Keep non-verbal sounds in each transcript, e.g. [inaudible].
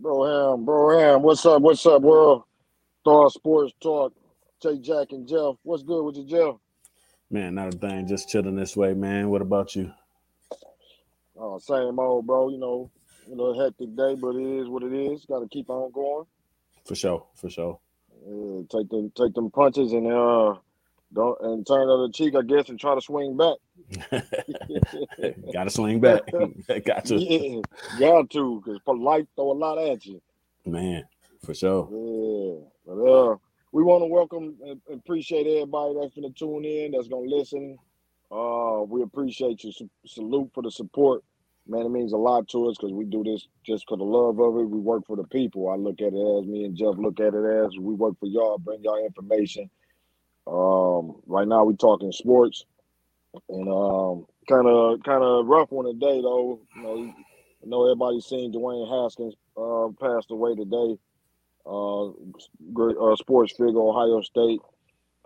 Broham, Broham, what's up? What's up, world? Star Sports Talk. Jay Jack and Jeff. What's good with you, Jeff? Man, not a thing. Just chilling this way, man. What about you? Uh, same old, bro. You know, you know, hectic day, but it is what it is. Got to keep on going. For sure, for sure. Uh, take them, take them punches, and uh, don't and turn the other cheek, I guess, and try to swing back. [laughs] got to swing back. [laughs] got to. Yeah, got to, because for life throw a lot at you. Man, for sure. Yeah, but uh, we want to welcome and appreciate everybody that's to tune in, that's to listen. Uh, we appreciate you. Salute for the support. Man, it means a lot to us because we do this just for the love of it. We work for the people. I look at it as me and Jeff look at it as we work for y'all, bring y'all information. Um, right now we're talking sports, and um, kind of kind of rough one today though. You know, I know everybody's seen Dwayne Haskins uh, passed away today. Uh, great uh, sports figure, Ohio State.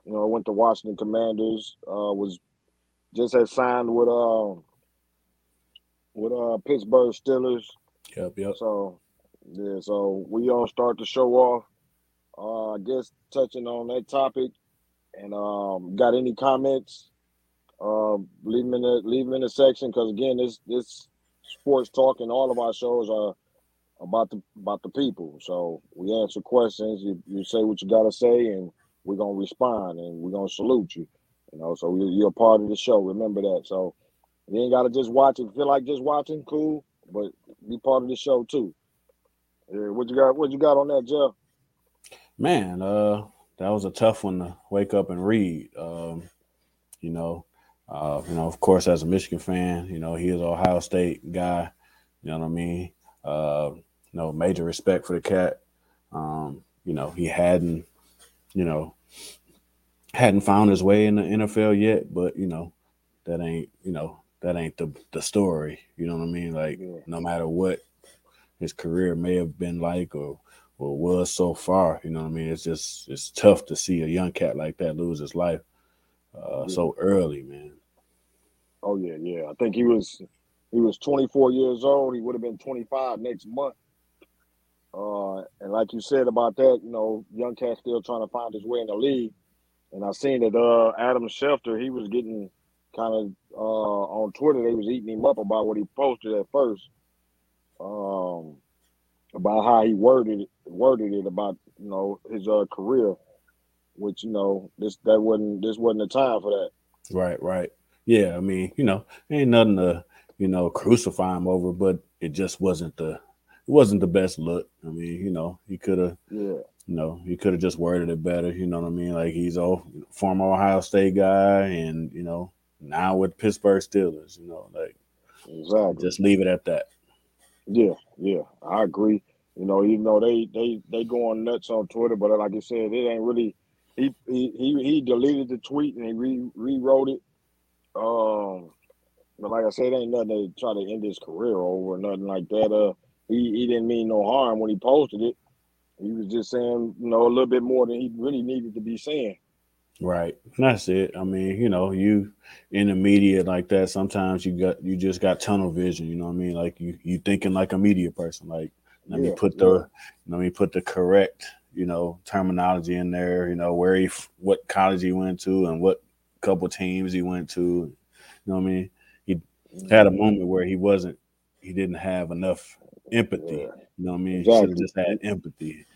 You know, went to Washington Commanders. Uh, was just had signed with uh with uh Pittsburgh Steelers. Yep, yep. So yeah, so we all start to show off. Uh, I guess touching on that topic, and um, got any comments? Uh, leave them in the leave them in the section because again, this this sports talk and all of our shows are about the about the people. So we answer questions. You, you say what you gotta say, and we're gonna respond, and we're gonna salute you. You know, so you're, you're a part of the show. Remember that. So you ain't gotta just watch it. Feel like just watching, cool, but be part of the show too. Yeah, what you got? What you got on that, Jeff? Man, uh, that was a tough one to wake up and read. Um, you know, uh, you know, of course, as a Michigan fan, you know, he is an Ohio State guy. You know what I mean? Uh, you know, major respect for the cat. Um, you know, he hadn't, you know, hadn't found his way in the NFL yet, but you know, that ain't, you know, that ain't the the story. You know what I mean? Like, yeah. no matter what his career may have been like or or was so far, you know what I mean? It's just it's tough to see a young cat like that lose his life uh, yeah. so early, man. Oh yeah, yeah. I think he was he was 24 years old. He would have been 25 next month. Uh, and like you said about that, you know, young cat still trying to find his way in the league. And I seen that uh, Adam Schefter, he was getting kind of uh, on Twitter, they was eating him up about what he posted at first, um, about how he worded it, worded it about you know his uh, career, which you know this that wasn't this wasn't the time for that. Right, right, yeah. I mean, you know, ain't nothing to you know crucify him over, but it just wasn't the it wasn't the best look. I mean, you know, he could have, yeah, you know, he could have just worded it better. You know what I mean? Like he's a former Ohio State guy, and you know, now with Pittsburgh Steelers. You know, like exactly. Just leave it at that. Yeah, yeah, I agree. You know, even though they they they going nuts on Twitter, but like I said, it ain't really. He he he, deleted the tweet and he re, rewrote it. Um, but like I said, ain't nothing to try to end his career over, nothing like that. Uh, he, he didn't mean no harm when he posted it. He was just saying, you know, a little bit more than he really needed to be saying. Right. That's it. I mean, you know, you in the media like that, sometimes you got you just got tunnel vision, you know what I mean? Like you you thinking like a media person. Like let yeah, me put the yeah. let me put the correct, you know, terminology in there, you know, where he what college he went to and what couple teams he went to. You know what I mean? He had a moment where he wasn't he didn't have enough empathy. Yeah. You know what I mean? Exactly. Should have just had empathy.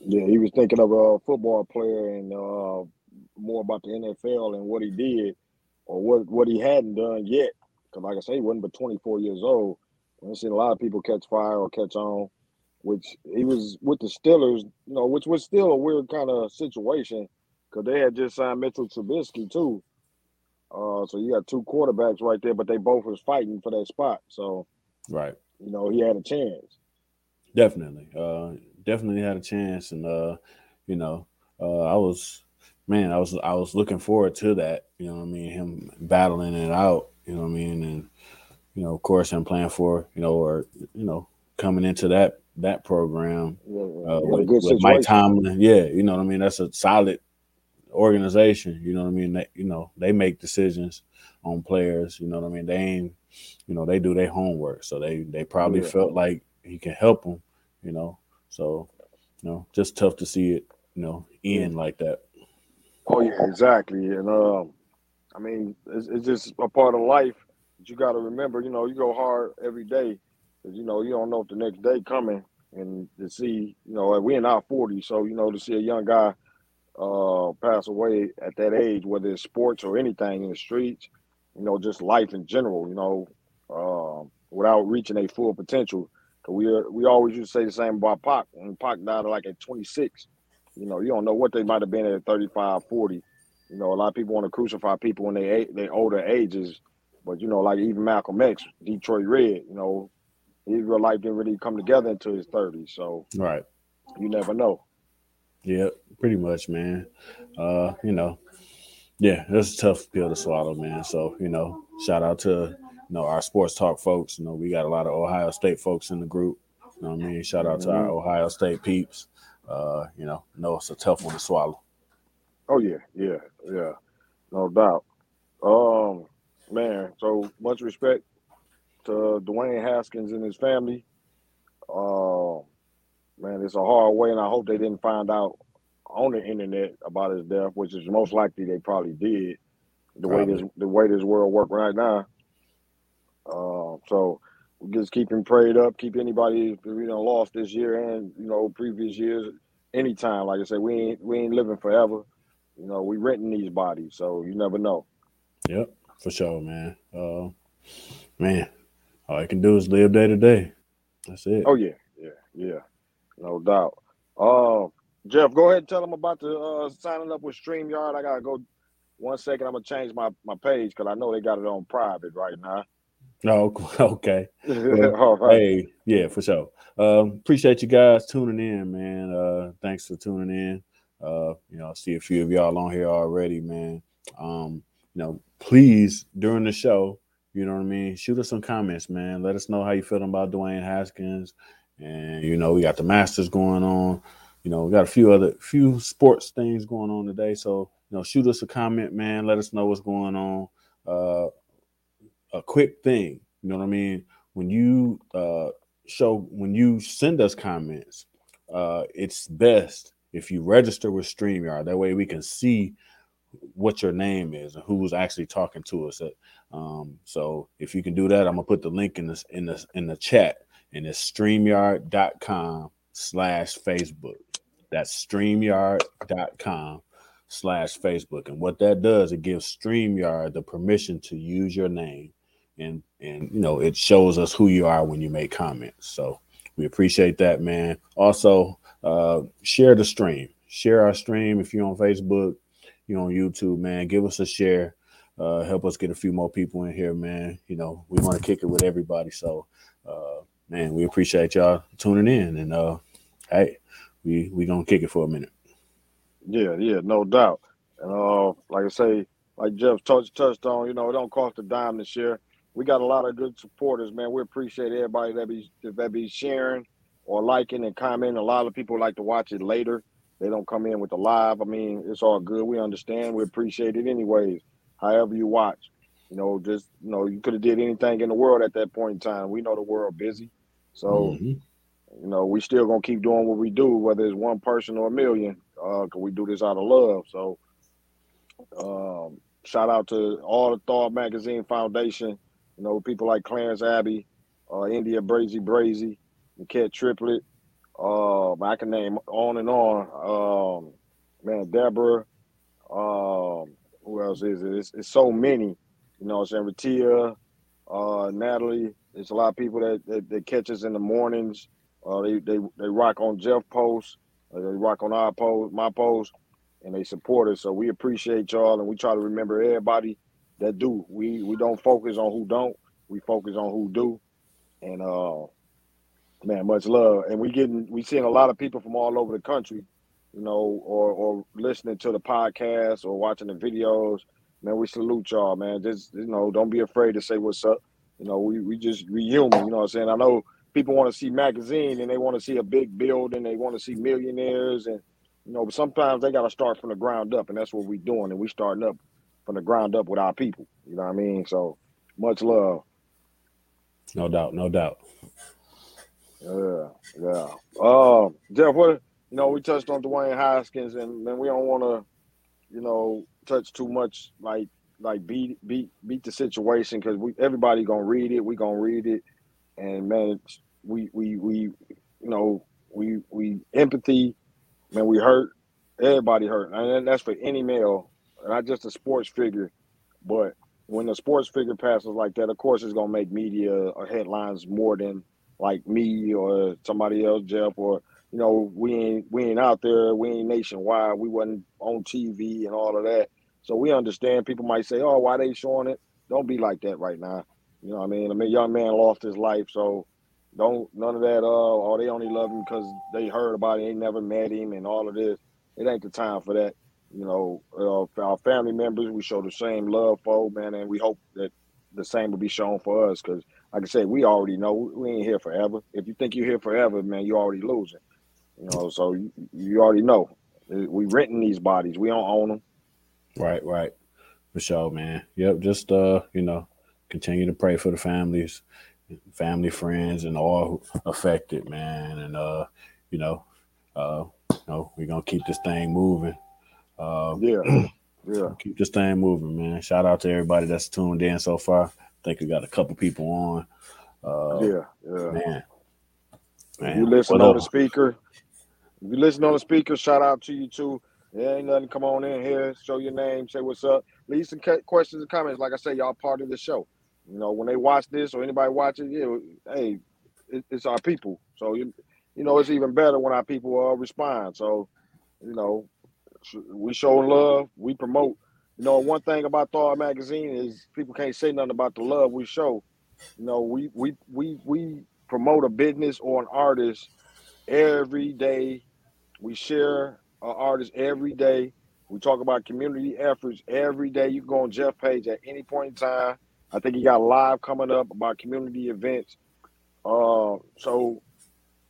Yeah, he was thinking of a football player and uh, more about the NFL and what he did or what what he hadn't done yet. Because, like I say, he wasn't but 24 years old. I've seen a lot of people catch fire or catch on, which he was with the Steelers, you know, which was still a weird kind of situation because they had just signed Mitchell Trubisky too. Uh, so you got two quarterbacks right there, but they both was fighting for that spot. So, right, you know, he had a chance. Definitely, uh, definitely had a chance, and uh, you know, uh, I was, man, I was, I was looking forward to that. You know, I mean, him battling it out. You know, I mean, and you know, of course, him playing for, you know, or you know, coming into that that program uh, with, with Mike Tomlin. Yeah, you know what I mean. That's a solid organization. You know what I mean. They, you know, they make decisions on players. You know what I mean. They ain't, you know, they do their homework. So they they probably yeah. felt like he can help them. you know. So, you know, just tough to see it, you know, end like that. Oh yeah, exactly. And um, I mean, it's, it's just a part of life. But you got to remember, you know, you go hard every day, because you know you don't know if the next day coming, and to see, you know, we in our 40s, so you know, to see a young guy uh pass away at that age, whether it's sports or anything in the streets, you know, just life in general, you know, um, without reaching a full potential. Cause we are, we always used to say the same about Pac. When Pac died like at 26, you know, you don't know what they might have been at 35, 40. You know, a lot of people want to crucify people when they they older ages, but you know, like even Malcolm X, Detroit Red, you know, his real life didn't really come together until his 30s. So right, you never know. Yeah, pretty much, man. Uh, you know, yeah, it's a tough pill to swallow, man. So, you know, shout out to you know our sports talk folks. You know, we got a lot of Ohio State folks in the group. You know what I mean? Shout out to our mm-hmm. Ohio State peeps. Uh, you know, know it's a tough one to swallow. Oh yeah, yeah, yeah, no doubt. Um, man, so much respect to Dwayne Haskins and his family. Uh, man, it's a hard way, and I hope they didn't find out on the internet about his death, which is most likely they probably did. The probably. way this the way this world work right now. Uh, so we just keep him prayed up. Keep anybody you know lost this year and you know previous years. Anytime, like I said, we ain't we ain't living forever. You know, we renting these bodies, so you never know. Yep, for sure, man. Uh, man, all I can do is live day to day. That's it. Oh yeah, yeah, yeah, no doubt. Uh, Jeff, go ahead and tell them about the uh, signing up with StreamYard. I gotta go one second. I'm gonna change my, my page because I know they got it on private right now. No, oh, [laughs] okay. Well, [laughs] All right. Hey, yeah, for sure. Um, appreciate you guys tuning in, man. Uh, thanks for tuning in. Uh, you know, I see a few of y'all on here already, man. Um, you know, please during the show, you know what I mean, shoot us some comments, man. Let us know how you feeling about Dwayne Haskins. And you know, we got the Masters going on you know, we got a few other few sports things going on today. So, you know, shoot us a comment, man. Let us know what's going on. Uh, a quick thing, you know what I mean? When you uh, show, when you send us comments, uh, it's best if you register with StreamYard. That way we can see what your name is and who's actually talking to us. Um, so if you can do that, I'm gonna put the link in this in the in the chat and it's streamyard.com slash Facebook. That's streamyard.com slash Facebook. And what that does, it gives StreamYard the permission to use your name. And and you know, it shows us who you are when you make comments. So we appreciate that, man. Also, uh, share the stream. Share our stream if you're on Facebook, you're on YouTube, man. Give us a share. Uh, help us get a few more people in here, man. You know, we want to kick it with everybody. So uh, man, we appreciate y'all tuning in. And uh, hey, we we gonna kick it for a minute. Yeah, yeah, no doubt. And uh, like I say, like Jeff touched touched on, you know, it don't cost a dime to share. We got a lot of good supporters, man. We appreciate everybody that be that be sharing or liking and commenting. A lot of people like to watch it later. They don't come in with the live. I mean, it's all good. We understand. We appreciate it anyways. However you watch, you know, just you know, you could have did anything in the world at that point in time. We know the world busy, so mm-hmm you know, we still gonna keep doing what we do, whether it's one person or a million, uh, cause we do this out of love. So, um, shout out to all the Thawed Magazine Foundation. You know, people like Clarence Abbey, uh, India Brazy Brazy, and Cat Triplett. Uh, I can name on and on. Um, man, Deborah. Um, who else is it? It's, it's so many. You know, I'm saying Ratia, uh, Natalie. There's a lot of people that, that, that catch us in the mornings. Uh, they they they rock on Jeff post. Uh, they rock on our post, my post, and they support us. So we appreciate y'all, and we try to remember everybody that do. We we don't focus on who don't. We focus on who do. And uh, man, much love. And we getting we seeing a lot of people from all over the country, you know, or or listening to the podcast or watching the videos. Man, we salute y'all, man. Just you know, don't be afraid to say what's up. You know, we we just we human. You know what I'm saying? I know people want to see magazine and they want to see a big building. They want to see millionaires, and you know, but sometimes they got to start from the ground up, and that's what we're doing. And we starting up from the ground up with our people. You know what I mean? So much love. No doubt, no doubt. Yeah, yeah. Uh, Jeff, what you know, we touched on Dwayne Haskins, and man, we don't want to, you know, touch too much like like beat beat beat the situation because we everybody gonna read it. We gonna read it, and man, we we we you know we we empathy, man. We hurt. Everybody hurt, and that's for any male, not just a sports figure, but when a sports figure passes like that, of course, it's gonna make media or headlines more than like me or somebody else, Jeff, or you know, we ain't we ain't out there, we ain't nationwide, we wasn't on TV and all of that. So we understand people might say, "Oh, why they showing it?" Don't be like that right now. You know what I mean? I mean, young man lost his life, so don't none of that. Uh, oh, they only love him because they heard about it, they never met him, and all of this. It ain't the time for that. You know, uh, our family members, we show the same love for, man, and we hope that the same will be shown for us. Because, like I said, we already know we ain't here forever. If you think you're here forever, man, you already losing. You know, so you, you already know we renting these bodies. We don't own them. Right, right. For sure, man. Yep. Just uh, you know, continue to pray for the families, family, friends, and all affected, man. And uh, you know, uh, you know, we're gonna keep this thing moving. Uh, yeah. [clears throat] Yeah. Keep this thing moving, man. Shout out to everybody that's tuned in so far. I think we got a couple people on. Uh, yeah, yeah. Man. man. You listen on the speaker. If you listen on the speaker, shout out to you too. There ain't nothing. Come on in here, show your name, say what's up. Leave some questions and comments. Like I say, y'all part of the show. You know, when they watch this or anybody watching, yeah, hey, it, it's our people. So you, you know, it's even better when our people uh, respond. So, you know, we show love, we promote. You know, one thing about Thawed Magazine is people can't say nothing about the love we show. You know, we we we we promote a business or an artist every day. We share our artists every day. We talk about community efforts every day. You can go on Jeff page at any point in time. I think he got live coming up about community events. Uh, so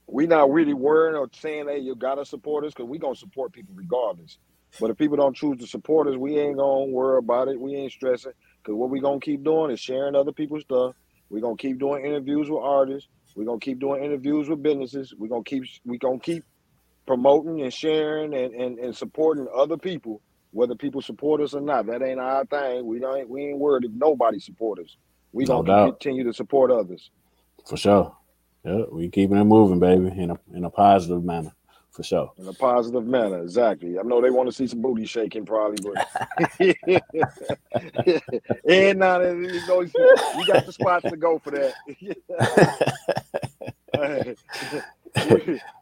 we not really worrying or saying, hey, you gotta support us because we gonna support people regardless. But if people don't choose to support us, we ain't gonna worry about it. We ain't stressing because what we gonna keep doing is sharing other people's stuff. we gonna keep doing interviews with artists. we gonna keep doing interviews with businesses. we gonna keep we gonna keep promoting and sharing and, and, and supporting other people, whether people support us or not. That ain't our thing. We don't we ain't worried if nobody support us. We no gonna doubt. continue to support others. For sure. Yeah, we keeping it moving, baby, in a in a positive manner. For sure. In a positive manner, exactly. I know they want to see some booty shaking, probably, but [laughs] and now you know you got the spots to go for that. [laughs] [laughs]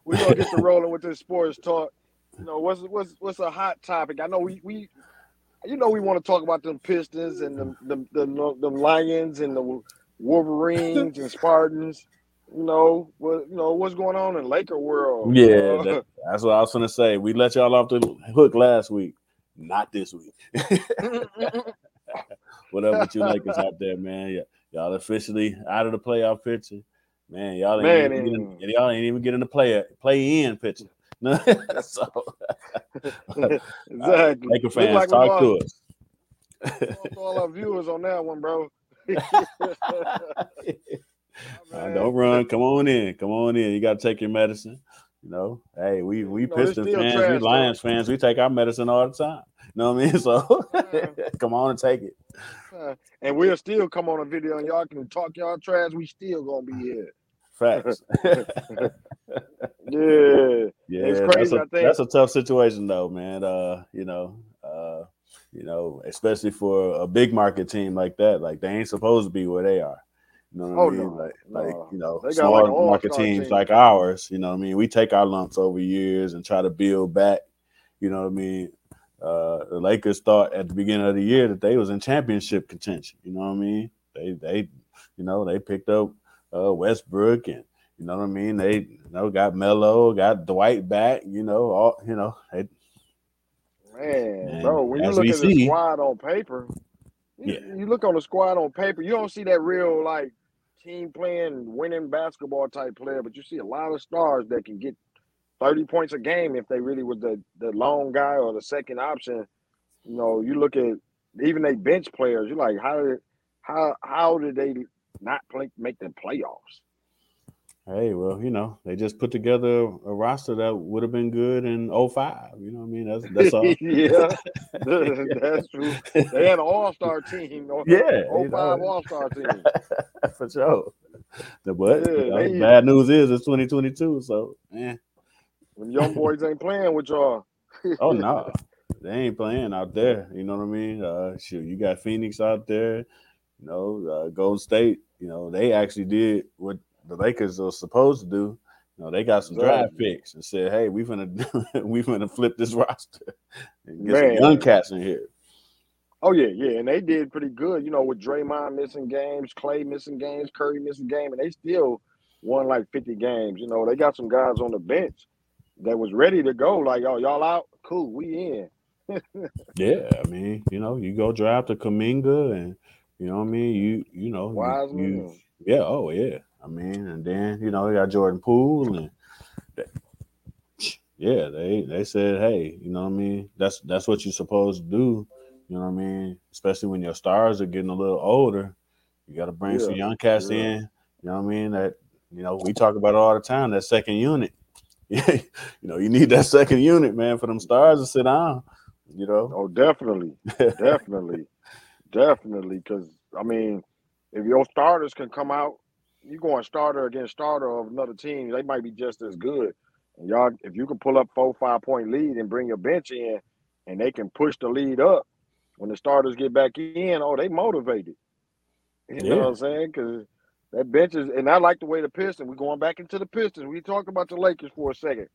we, are gonna get to rolling with this sports talk. You know, what's what's what's a hot topic? I know we we you know we want to talk about them Pistons and the the the, the Lions and the Wolverines and Spartans. You know what? You know what's going on in Laker world. Yeah, that, that's what I was gonna say. We let y'all off the hook last week, not this week. Whatever you Lakers out there, man. Yeah, Y'all officially out of the playoff picture. Man, y'all ain't, Man, even, in, y'all ain't even getting the play play in picture. so exactly. Laker fans, like talk to us. all our viewers on that one, bro. Uh, don't run. Come on in. Come on in. You got to take your medicine. You know, hey, we we you know, Piston fans, trash, we Lions fans, we take our medicine all the time. You know what I mean? [laughs] So come on and take it. Uh, and we'll still come on a video and y'all can talk y'all trash. We still gonna be here. Facts. yeah. [laughs] [laughs] Yeah. It's crazy. That's a, that's a, tough situation though, man. Uh, you know, uh, you know, especially for a big market team like that. Like they ain't supposed to be where they are. You know what oh, I mean? No, like, no. like you know, small like market teams team. like ours. You know what I mean? We take our lumps over years and try to build back. You know what I mean? Uh, the Lakers thought at the beginning of the year that they was in championship contention. You know what I mean? They they you know they picked up uh, Westbrook and you know what I mean. They you know got Melo, got Dwight back. You know all you know. They, Man, bro, when you look at see, the squad on paper, you, yeah. you look on the squad on paper, you don't see that real like team playing, winning basketball type player, but you see a lot of stars that can get 30 points a game if they really was the, the lone guy or the second option. You know, you look at even they bench players, you're like, how did how how did they not play, make the playoffs. Hey, well, you know, they just put together a roster that would have been good in 05. You know what I mean? That's that's all. [laughs] yeah, [laughs] [laughs] that's true. They had an all star team. Yeah, 05 all star team. For sure. The but Yeah, you know, they- bad news is it's 2022. So, eh. Them young boys ain't playing with y'all. Oh no, they ain't playing out there. You know what I mean? Uh, shoot, you got Phoenix out there. You know, uh, Golden State. You know, they actually did what the Lakers are supposed to do. You know, they got some draft Exactly. picks and said, "Hey, we finna [laughs] we gonna flip this [laughs] roster and get some young cats in here." Oh yeah, yeah, and they did pretty good. You know, with Draymond missing games, Clay missing games, Curry missing game, and they still won like fifty games. You know, they got some guys on the bench that was ready to go. Like, oh, y'all out? Cool, we in. [laughs] Yeah, I mean, you know, you go draft a Kuminga, and you know what I mean. You you know, Wiseman. you- yeah, oh yeah. I mean, and then you know they got Jordan Poole, and yeah, they they said, hey, you know what I mean. That's that's what you're supposed to do. You know what I mean. Especially when your stars are getting a little older, you got to bring some young cats yeah. in. You know what I mean. That you know we talk about it all the time. That second unit. [laughs] you know, you need that second unit, man, for them stars to sit down. You know. Oh, definitely, definitely, [laughs] definitely. Because I mean, if your starters can come out, you going starter against starter of another team, they might be just as good. And y'all, if you can pull up four, five point lead and bring your bench in, and they can push the lead up when the starters get back in, oh, they motivated. You know what I'm saying? Because that bench is, and I like the way the Pistons. We're going back into the Pistons. We talked about the Lakers for a second,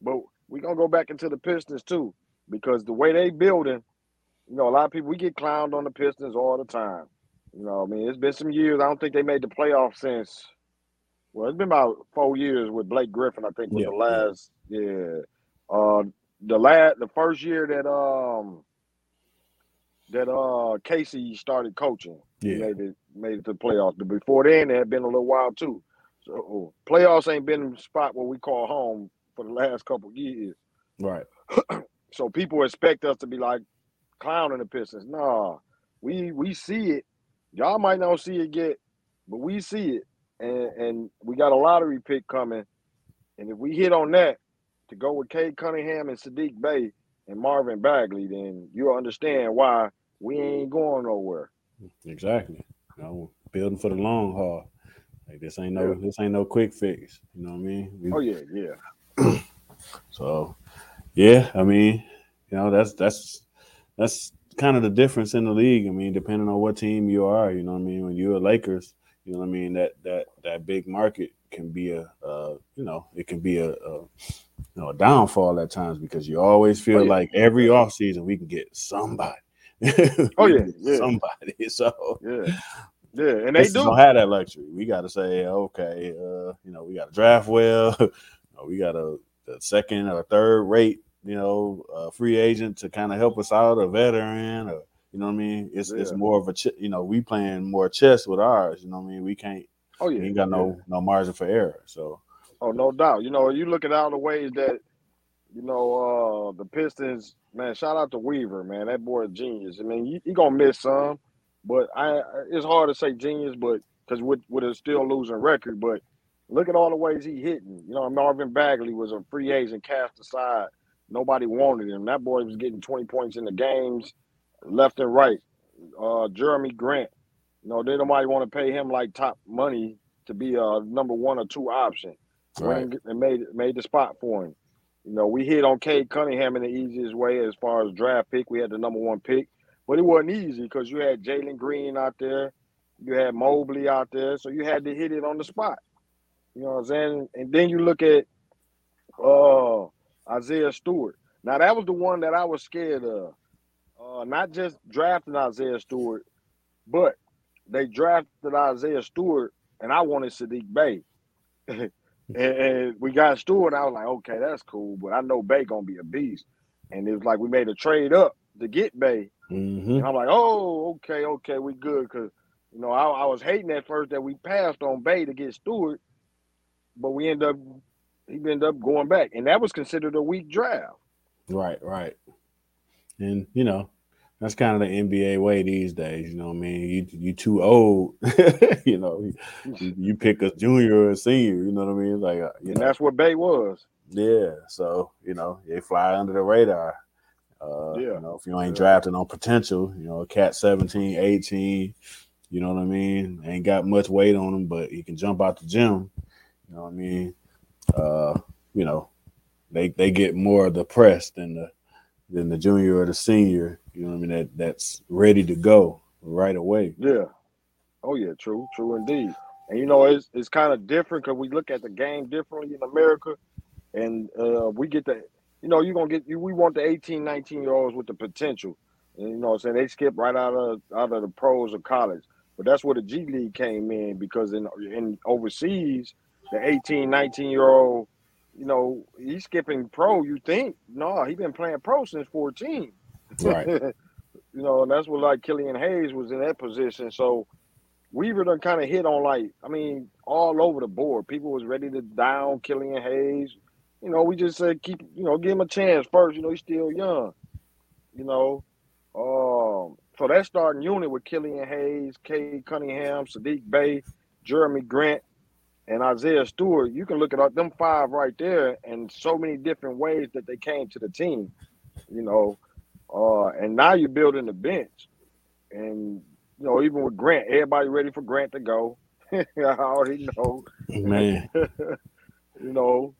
but we're gonna go back into the Pistons too because the way they building, you know, a lot of people we get clowned on the Pistons all the time. You know, I mean, it's been some years. I don't think they made the playoffs since. Well, it's been about four years with Blake Griffin. I think was Yeah, the last. Yeah, uh, the last, the first year that um that uh Casey started coaching, he Yeah. made it made it to the playoffs. But before then, it had been a little while too. So playoffs ain't been the spot where we call home for the last couple of years. Right. [clears throat] So people expect us to be like clowning the Pistons. Nah, we we see it. Y'all might not see it yet, but we see it, and and we got a lottery pick coming. And if we hit on that to go with Cade Cunningham and Saddiq Bey and Marvin Bagley, then you'll understand why we ain't going nowhere. Exactly. You know, building for the long haul. Like this ain't no this ain't no quick fix. You know what I mean? We- Oh yeah, yeah. [clears throat] So yeah, I mean, you know, that's that's that's kind of the difference in the league. I mean, depending on what team you are, you know what I mean? When you're a Lakers, you know what I mean, that that that big market can be a uh, you know, it can be a, a you know, a downfall at times because you always feel Oh, yeah. like every offseason we can get somebody. [laughs] Oh, yeah, yeah. somebody. [laughs] So Yeah. Yeah. And they do. don't have that luxury. We got to say, okay, uh, you know, we got to draft well. [laughs] we got a, a second or third rate, you know, a free agent to kind of help us out, a veteran, or you know what I mean. It's it's more of a, ch- you know, we playing more chess with ours. You know what I mean. We can't, Oh we yeah. ain't got yeah. no no margin for error. So Oh, no doubt. You know, you look at all the ways that, you know, uh the Pistons, man, shout out to Weaver, man. That boy a genius. I mean, he, he gonna miss some, but I I- it's hard to say genius, but because with with a still losing record, but look at all the ways he hitting. You know, Marvin Bagley was a free agent cast aside. Nobody wanted him. That boy was getting 20 points in the games left and right. Uh Jerami Grant. You know, they don't nobody want to pay him like top money to be a number one or two option right, and made made the spot for him. You know, we hit on Cade Cunningham in the easiest way as far as draft pick. We had the number one pick, but it wasn't easy because you had Jalen Green out there, you had Mobley out there, so you had to hit it on the spot. You know what I'm saying? And then you look at uh Isaiah Stewart. Now that was the one that I was scared of. Uh, not just drafting Isaiah Stewart, but they drafted Isaiah Stewart, and I wanted Saddiq Bey. [laughs] and, and we got Stewart. I was like, okay, that's cool, but I know Bey gonna be a beast. And it was like we made a trade up to get Bey, hmm and I'm like, oh, okay, okay, we good, cause you know I, I was hating at first that we passed on Bey to get Stewart, but we end up he ended up going back, and that was considered a weak draft. right, right. And you know, that's kind of the NBA way these days. You know what I mean? You you too old. [laughs] you know, you, you, pick a junior or a senior. You know what I mean? Like, uh, and know. that's what Bey was. Yeah. So you know, they fly under the radar. Uh, yeah. You know, if you ain't yeah. drafted on potential, you know, a cat 17, 18, you know what I mean? Ain't got much weight on him, but he can jump out the gym. You know what I mean? Uh, you know, they they get more of the press than the than the junior or the senior. You know what I mean? That that's ready to go right away. Yeah. Oh yeah, true, true indeed. And you know, it's it's kind of different because we look at the game differently in America, and uh, we get the, you know, you're gonna get you. We want the 18, 19 year olds with the potential. And, you know, I'm saying they skip right out of out of the pros of college. But that's where the G League came in because in in overseas, the 18, 19 year old you know, he's skipping pro. You think no, he been playing pro since fourteen. Right. [laughs] you know, and that's what like Killian Hayes was in that position. So Weaver done kind of hit on like, I mean, all over the board. People was ready to down Killian Hayes. You know, we just said keep, you know, give him a chance first. You know, he's still young. You know, um, so that starting unit with Killian Hayes, Cade Cunningham, Saddiq Bey, Jerami Grant, and Isaiah Stewart, you can look at them five right there and so many different ways that they came to the team, you know. Uh, and now you're building the bench. And, you know, even with Grant, everybody ready for Grant to go. [laughs] I already know. Man. [laughs] you know,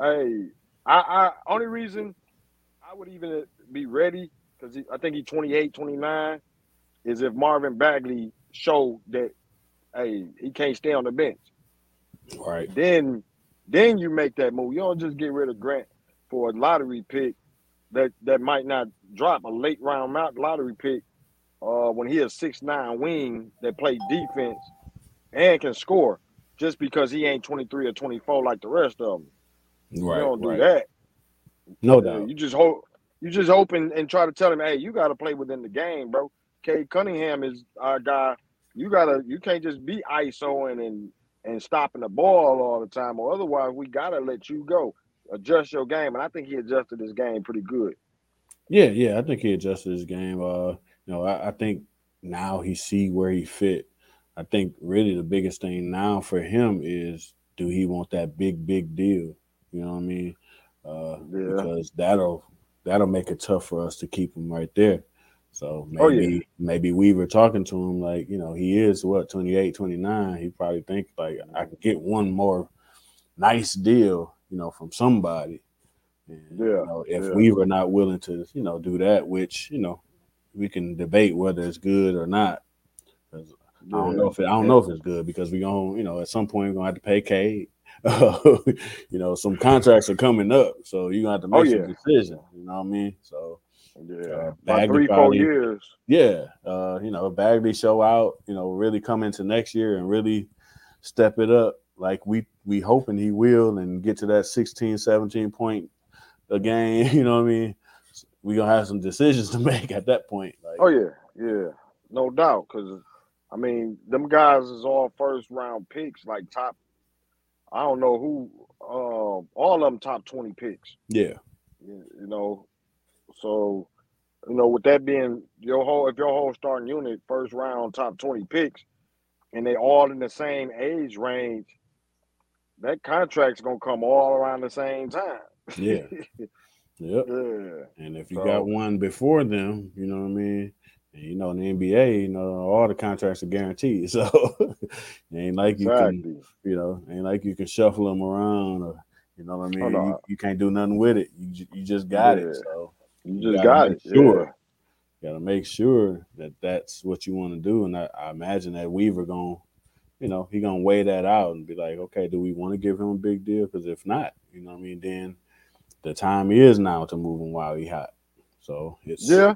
hey, I, I only reason I would even be ready, because I think he's 28, 29, is if Marvin Bagley showed that, hey, he can't stay on the bench. Right. Then then you make that move. You don't just get rid of Grant for a lottery pick that that might not drop a late round lottery pick uh, when he is six nine wing that play defense and can score just because he ain't 23 or 24 like the rest of them. Right. You don't do right. that. No doubt. You just hope you just hope and, and try to tell him, hey, you gotta play within the game, bro. Cade Cunningham is our guy. You gotta you can't just be ISOing and and stopping the ball all the time, or otherwise we gotta let you go. Adjust your game, and I think he adjusted his game pretty good. Yeah, yeah, I think he adjusted his game. Uh, you know, I, I think now he see where he fit. I think really the biggest thing now for him is do he want that big big deal? You know what I mean? Uh, yeah. Because that'll that'll make it tough for us to keep him right there. So maybe oh, yeah. maybe Weaver talking to him like, you know, he is what 28, 29. He probably think like I can get one more nice deal, you know, from somebody. And, yeah. You know, if yeah. Weaver not willing to, you know, do that, which, you know, we can debate whether it's good or not. Yeah. I don't know if it, I don't know if it's good because we going, you know, at some point we're gonna have to pay Cade. [laughs] you know, some contracts are coming up, so you're gonna have to oh, make oh, some decisions. You know what I mean? So yeah, uh, about three, probably, four years. Yeah, uh, you know, Bagley show out. You know, really come into next year and really step it up like we we hoping he will and get to that 16, 17 point a game. [laughs] You know what I mean? We gonna have some decisions to [laughs] make at that point. Like, oh yeah, yeah, no doubt. Because I mean, them guys is all first round picks, like top. I don't know who. Uh, all of them top twenty picks. Yeah. You, you know, so, you know, with that being your whole, if your whole starting unit first round top twenty picks, and they all in the same age range, that contract's gonna come all around the same time. Yeah. [laughs] yep. Yeah. And if you so, got one before them, you know what I mean. And you know, in the NBA, you know, all the contracts are guaranteed. [laughs] So ain't like you exactly. can, you know, ain't like you can shuffle them around or, you know what I mean. You, you, can't do nothing with it. You you just got yeah. it. So you just got it. Sure. Yeah. Got to make sure that that's what you want to do, and I, I imagine that Weaver going, you know, he gonna weigh that out and be like, okay, do we want to give him a big deal? Because if not, you know, what I mean, then the time is now to move him while he hot. So it's yeah.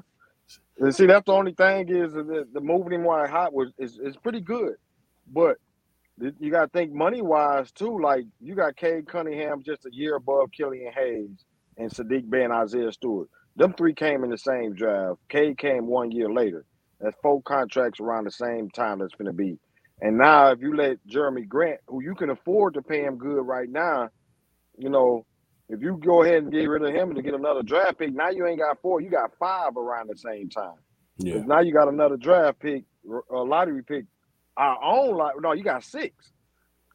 And see, that's the only thing is that the moving him while he hot was is, is pretty good, but you got to think money wise too. Like you got Cade Cunningham just a year above Killian Hayes and Saddiq Bey and Isaiah Stewart. Them three came in the same draft. Cade came one year later. That's four contracts around the same time that's going to be. And now, if you let Jerami Grant, who you can afford to pay him good right now, you know, if you go ahead and get rid of him to get another draft pick, now you ain't got four, you got five around the same time. Yeah. Now you got another draft pick, a lottery pick, our own lot. No, you got six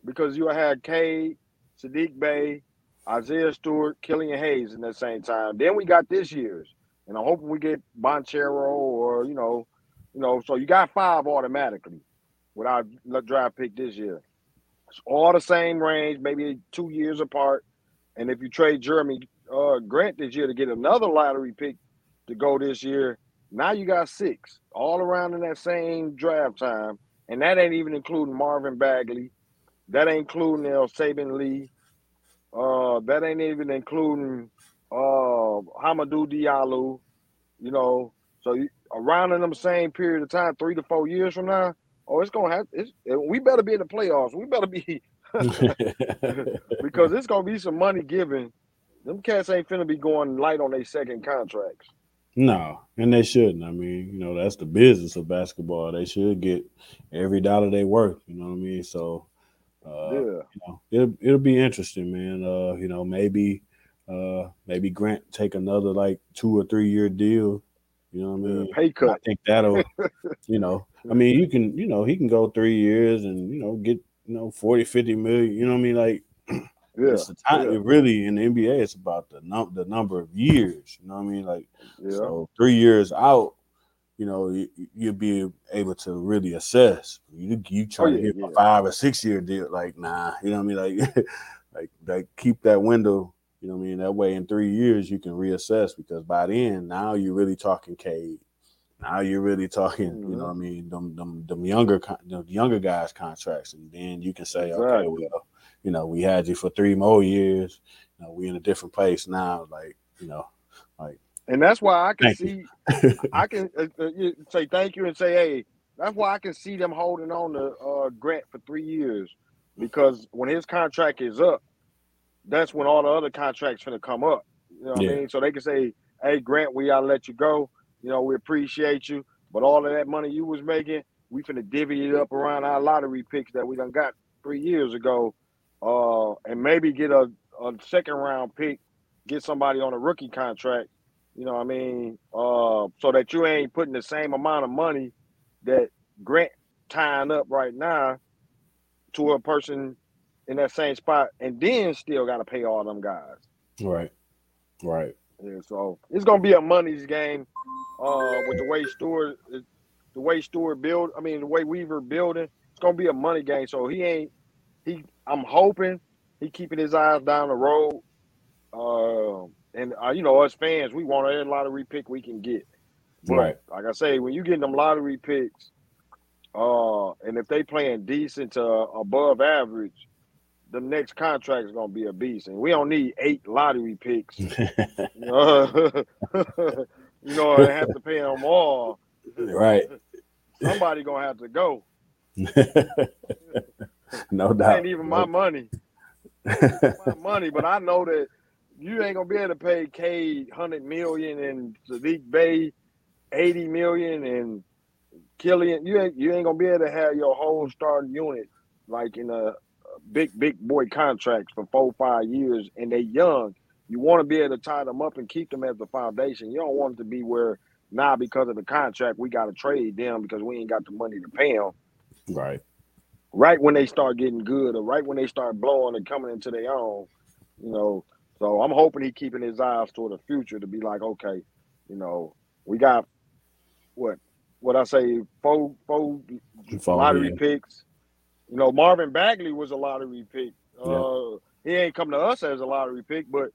because you had Cade, Saddiq Bey, Isaiah Stewart, Killian Hayes in the same time. Then we got this year's, and I'm hoping we get Banchero or you know, you know. So you got five automatically with our draft pick this year. It's all the same range, maybe two years apart. And if you trade Jerami uh, Grant this year to get another lottery pick to go this year, now you got six all around in that same draft time. And that ain't even including Marvin Bagley. That ain't including El Saben Lee. Uh, that ain't even including uh, Hamidou Diallo. You know, so you, around in them same period of time, three to four years from now, oh, it's gonna have. It's, we better be in the playoffs. We better be [laughs] because it's gonna be some money given. Them cats ain't finna be going light on their second contracts. No, and they shouldn't. I mean, you know, that's the business of basketball. They should get every dollar they worth. You know what I mean? So, uh, yeah, you know, it'll it'll be interesting, man. Uh, you know, maybe uh maybe Grant take another like two or three year deal. You know what I mean? Yeah, pay cut. I think that'll, [laughs] you know, I mean, you can, you know, he can go three years and you know get you know 40, 50 million. You know what I mean? Like [clears throat] yeah, it's the time. Yeah. It really in the NBA, it's about the num the number of years. You know what I mean? Like yeah. so, three years out, you know, you, will be able to really assess. You you try oh, yeah, to get yeah. a five or six year deal, like nah. You know what I mean? Like [laughs] like like keep that window. You know what I mean? That way, in three years, you can reassess because by then, now you're really talking Cade. Now you're really talking, mm-hmm. you know, what I mean, them, them, them younger, the younger guys' contracts, and then you can say, exactly. okay, well, you know, we had you for three more years. You know, we in a different place now. Like, you know. And that's why I can see, I can uh, uh, say thank you and say, hey, that's why I can see them holding on to uh, Grant for three years, because when his contract is up, that's when all the other contracts gonna come up. You know what yeah. I mean? So they can say, hey, Grant, we gotta let you go. You know, we appreciate you, but all of that money you was making, we finna divvy it up around our lottery picks that we done got three years ago uh, and maybe get a, a second round pick, get somebody on a rookie contract. You know what I mean? Uh, so that you ain't putting the same amount of money that Grant tying up right now to a person in that same spot, and then still got to pay all them guys. Right. Right. Yeah. So it's gonna be a money's game. Uh, with the way Stewart, the way Stewart build, I mean the way Weaver building, it's gonna be a money game. So he ain't he I'm hoping he keeping his eyes down the road. Uh, and uh, you know, us fans, we want every lottery pick we can get. But, right. Like I say, when you get them lottery picks, uh, and if they playing decent to above average, the next contract is gonna be a beast. And we don't need eight lottery picks. you [laughs] know, [laughs] you know, and have to pay them all. Right. Somebody gonna have to go. [laughs] no doubt. ain't even my money. my money, but I know that you ain't gonna be able to pay K hundred million and Saddiq Bey eighty million and Killian. You ain't you ain't gonna be able to have your whole starting unit like in a big big boy contracts for four five years and they young. You want to be able to tie them up and keep them as the foundation. You don't want it to be where now because of the contract we got to trade them because we ain't got the money to pay them. Right right when they start getting good or right when they start blowing and coming into their own, you know. So I'm hoping he keeping his eyes toward the future to be like, okay, you know, we got what what I say, four four lottery yeah. picks. You know, Marvin Bagley was a lottery pick. Yeah. Uh, he ain't come to us as a lottery pick, but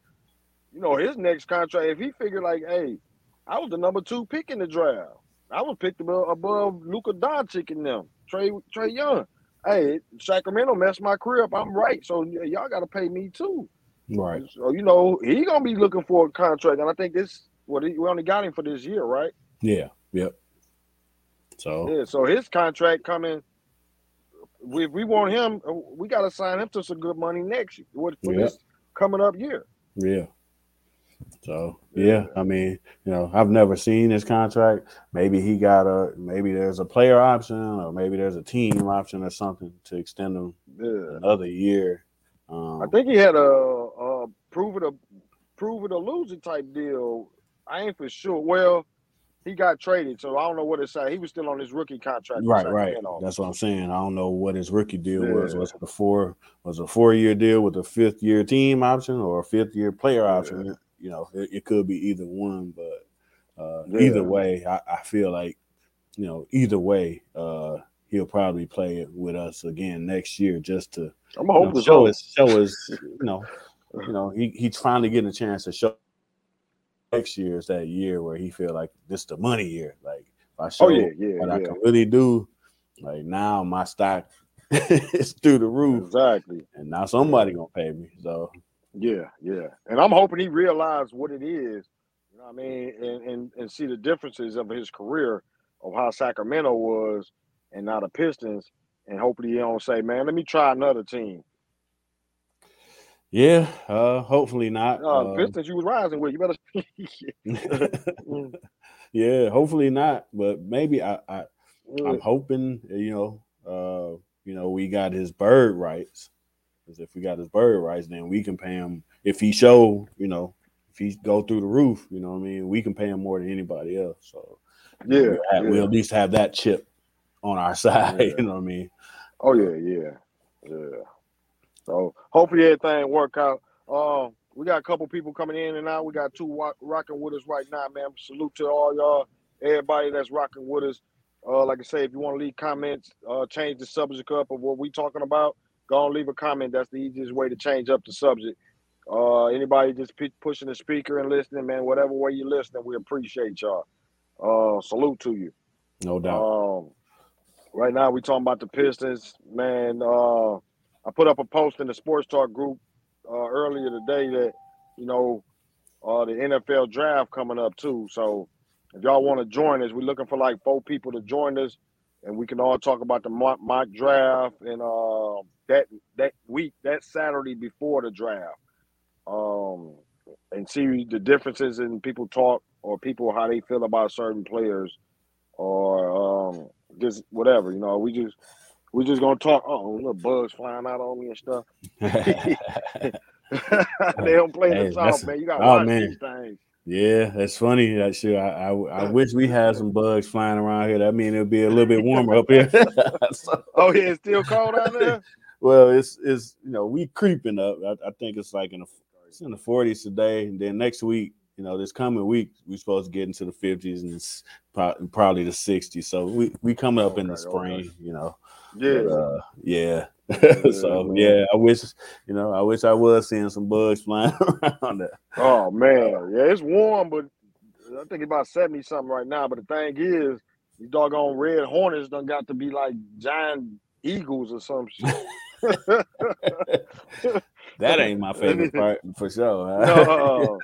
you know, his next contract, if he figured like, hey, I was the number two pick in the draft. I was picked above, above Luka Doncic and them, Trey Trae Young hey, Sacramento messed my career up. I'm right, so y'all got to pay me too. Right. So you know he gonna be looking for a contract, and I think this what we only got him for this year, right? Yeah. Yep. So yeah, so his contract coming. If we want him, we got to sign him to some good money next year for yep. this coming up year. Yeah. So yeah, I mean, you know, I've never seen his contract. Maybe he got a maybe there's a player option or maybe there's a team option or something to extend him yeah. another year. Um, I think he had a prove it a prove it or lose it type deal. I ain't for sure. Well, he got traded, so I don't know what it said. He was still on his rookie contract. Right, right. That's what I'm saying. I don't know what his rookie deal yeah. was. Was it a four? Was a four year deal with a fifth year team option or a fifth year player option? Yeah. You know, it, it, could be either one, but uh, yeah. either way, I, I, feel like you know either way, uh, he'll probably play it with us again next year just to I'm you know, show us show us you know you know he, he's finally getting a chance to show next year is that year where he feel like this the money year. Like if I oh, show oh, yeah, yeah, what yeah. I can really do, like now my stock [laughs] is through the roof. Exactly. And now somebody gonna pay me. So yeah, yeah. And I'm hoping he realized what it is, you know what I mean, and, and and see the differences of his career of how Sacramento was and now the Pistons. And hopefully he don't say, man, let me try another team. Yeah, uh, hopefully not. Uh, uh, Pistons, you was rising with. You better. [laughs] [laughs] yeah, hopefully not. But maybe I, I I'm hoping you know, uh, you know, we got his bird rights. Because if we got his bird rights, then we can pay him. If he show, you know, if he go through the roof, you know, what I mean, we can pay him more than anybody else. So yeah, we'll, yeah. we'll at least have that chip on our [laughs] side. Yeah. You know what I mean? Oh yeah, yeah, yeah. So hopefully everything work out. Uh, we got a couple people coming in and out. We got two rock, rocking with us right now, man. Salute to all y'all, everybody that's rocking with us. Uh, like I say, if you want to leave comments, uh, change the subject up of what we talking about, go and leave a comment. That's the easiest way to change up the subject. Uh, anybody just p- pushing the speaker and listening, man, whatever way you're listening, we appreciate y'all. Uh, salute to you. No doubt. Um, right now we talking about the Pistons, man. Uh, I put up a post in the Sports Talk group uh, earlier today that you know uh, the NFL draft coming up too. So if y'all want to join us, we're looking for like four people to join us, and we can all talk about the mock, mock draft and uh, that that week, that Saturday before the draft, um, and see the differences in people talk or people how they feel about certain players, or um, just whatever. You know, we just we just gonna talk. Oh, little bugs flying out on me and stuff. [laughs] they don't play hey, the song, man. You gotta oh, watch man. these things. Yeah, that's funny. That shit. I, I, I [laughs] wish we had some bugs flying around here. That mean it'll be a little bit warmer up here. [laughs] so, oh yeah, it's still cold out there. Well, it's it's you know we creeping up. I, I think it's like in the it's in the forties today, and then next week you know, this coming week we're supposed to get into the 50s and it's probably the 60s. So we we coming up okay, in the spring, okay. you know. Yeah. But, uh, yeah. [laughs] so yeah, I wish you know, I wish I was seeing some bugs [laughs] flying around there. Oh man, yeah, it's warm, but I think about 70 something right now. But the thing is, these doggone red hornets done got to be like giant eagles or some shit. [laughs] that ain't my favorite part for sure. Huh? no,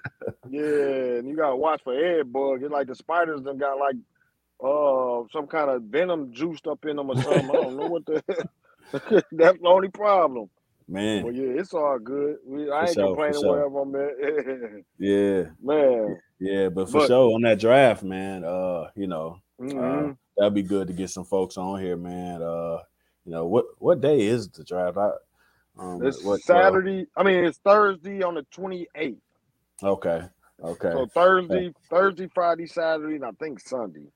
yeah, and you gotta watch for air bug. It's like the spiders done got like uh some kind of venom juiced up in them or something. I don't know what the [laughs] that's the only problem. Man. Well, yeah, it's all good. We, I ain't sure, complaining sure. wherever I'm at. [laughs] yeah. Man. Yeah, but for but, sure on that draft, man, uh, you know, uh, mm-hmm. uh, that'd be good to get some folks on here, man. Uh, you know, what what day is the draft? I um, it's what, Saturday. Uh, I mean, it's Thursday on the 28th. Okay. Okay. So Thursday, Thursday, Friday, Saturday, and I think Sunday.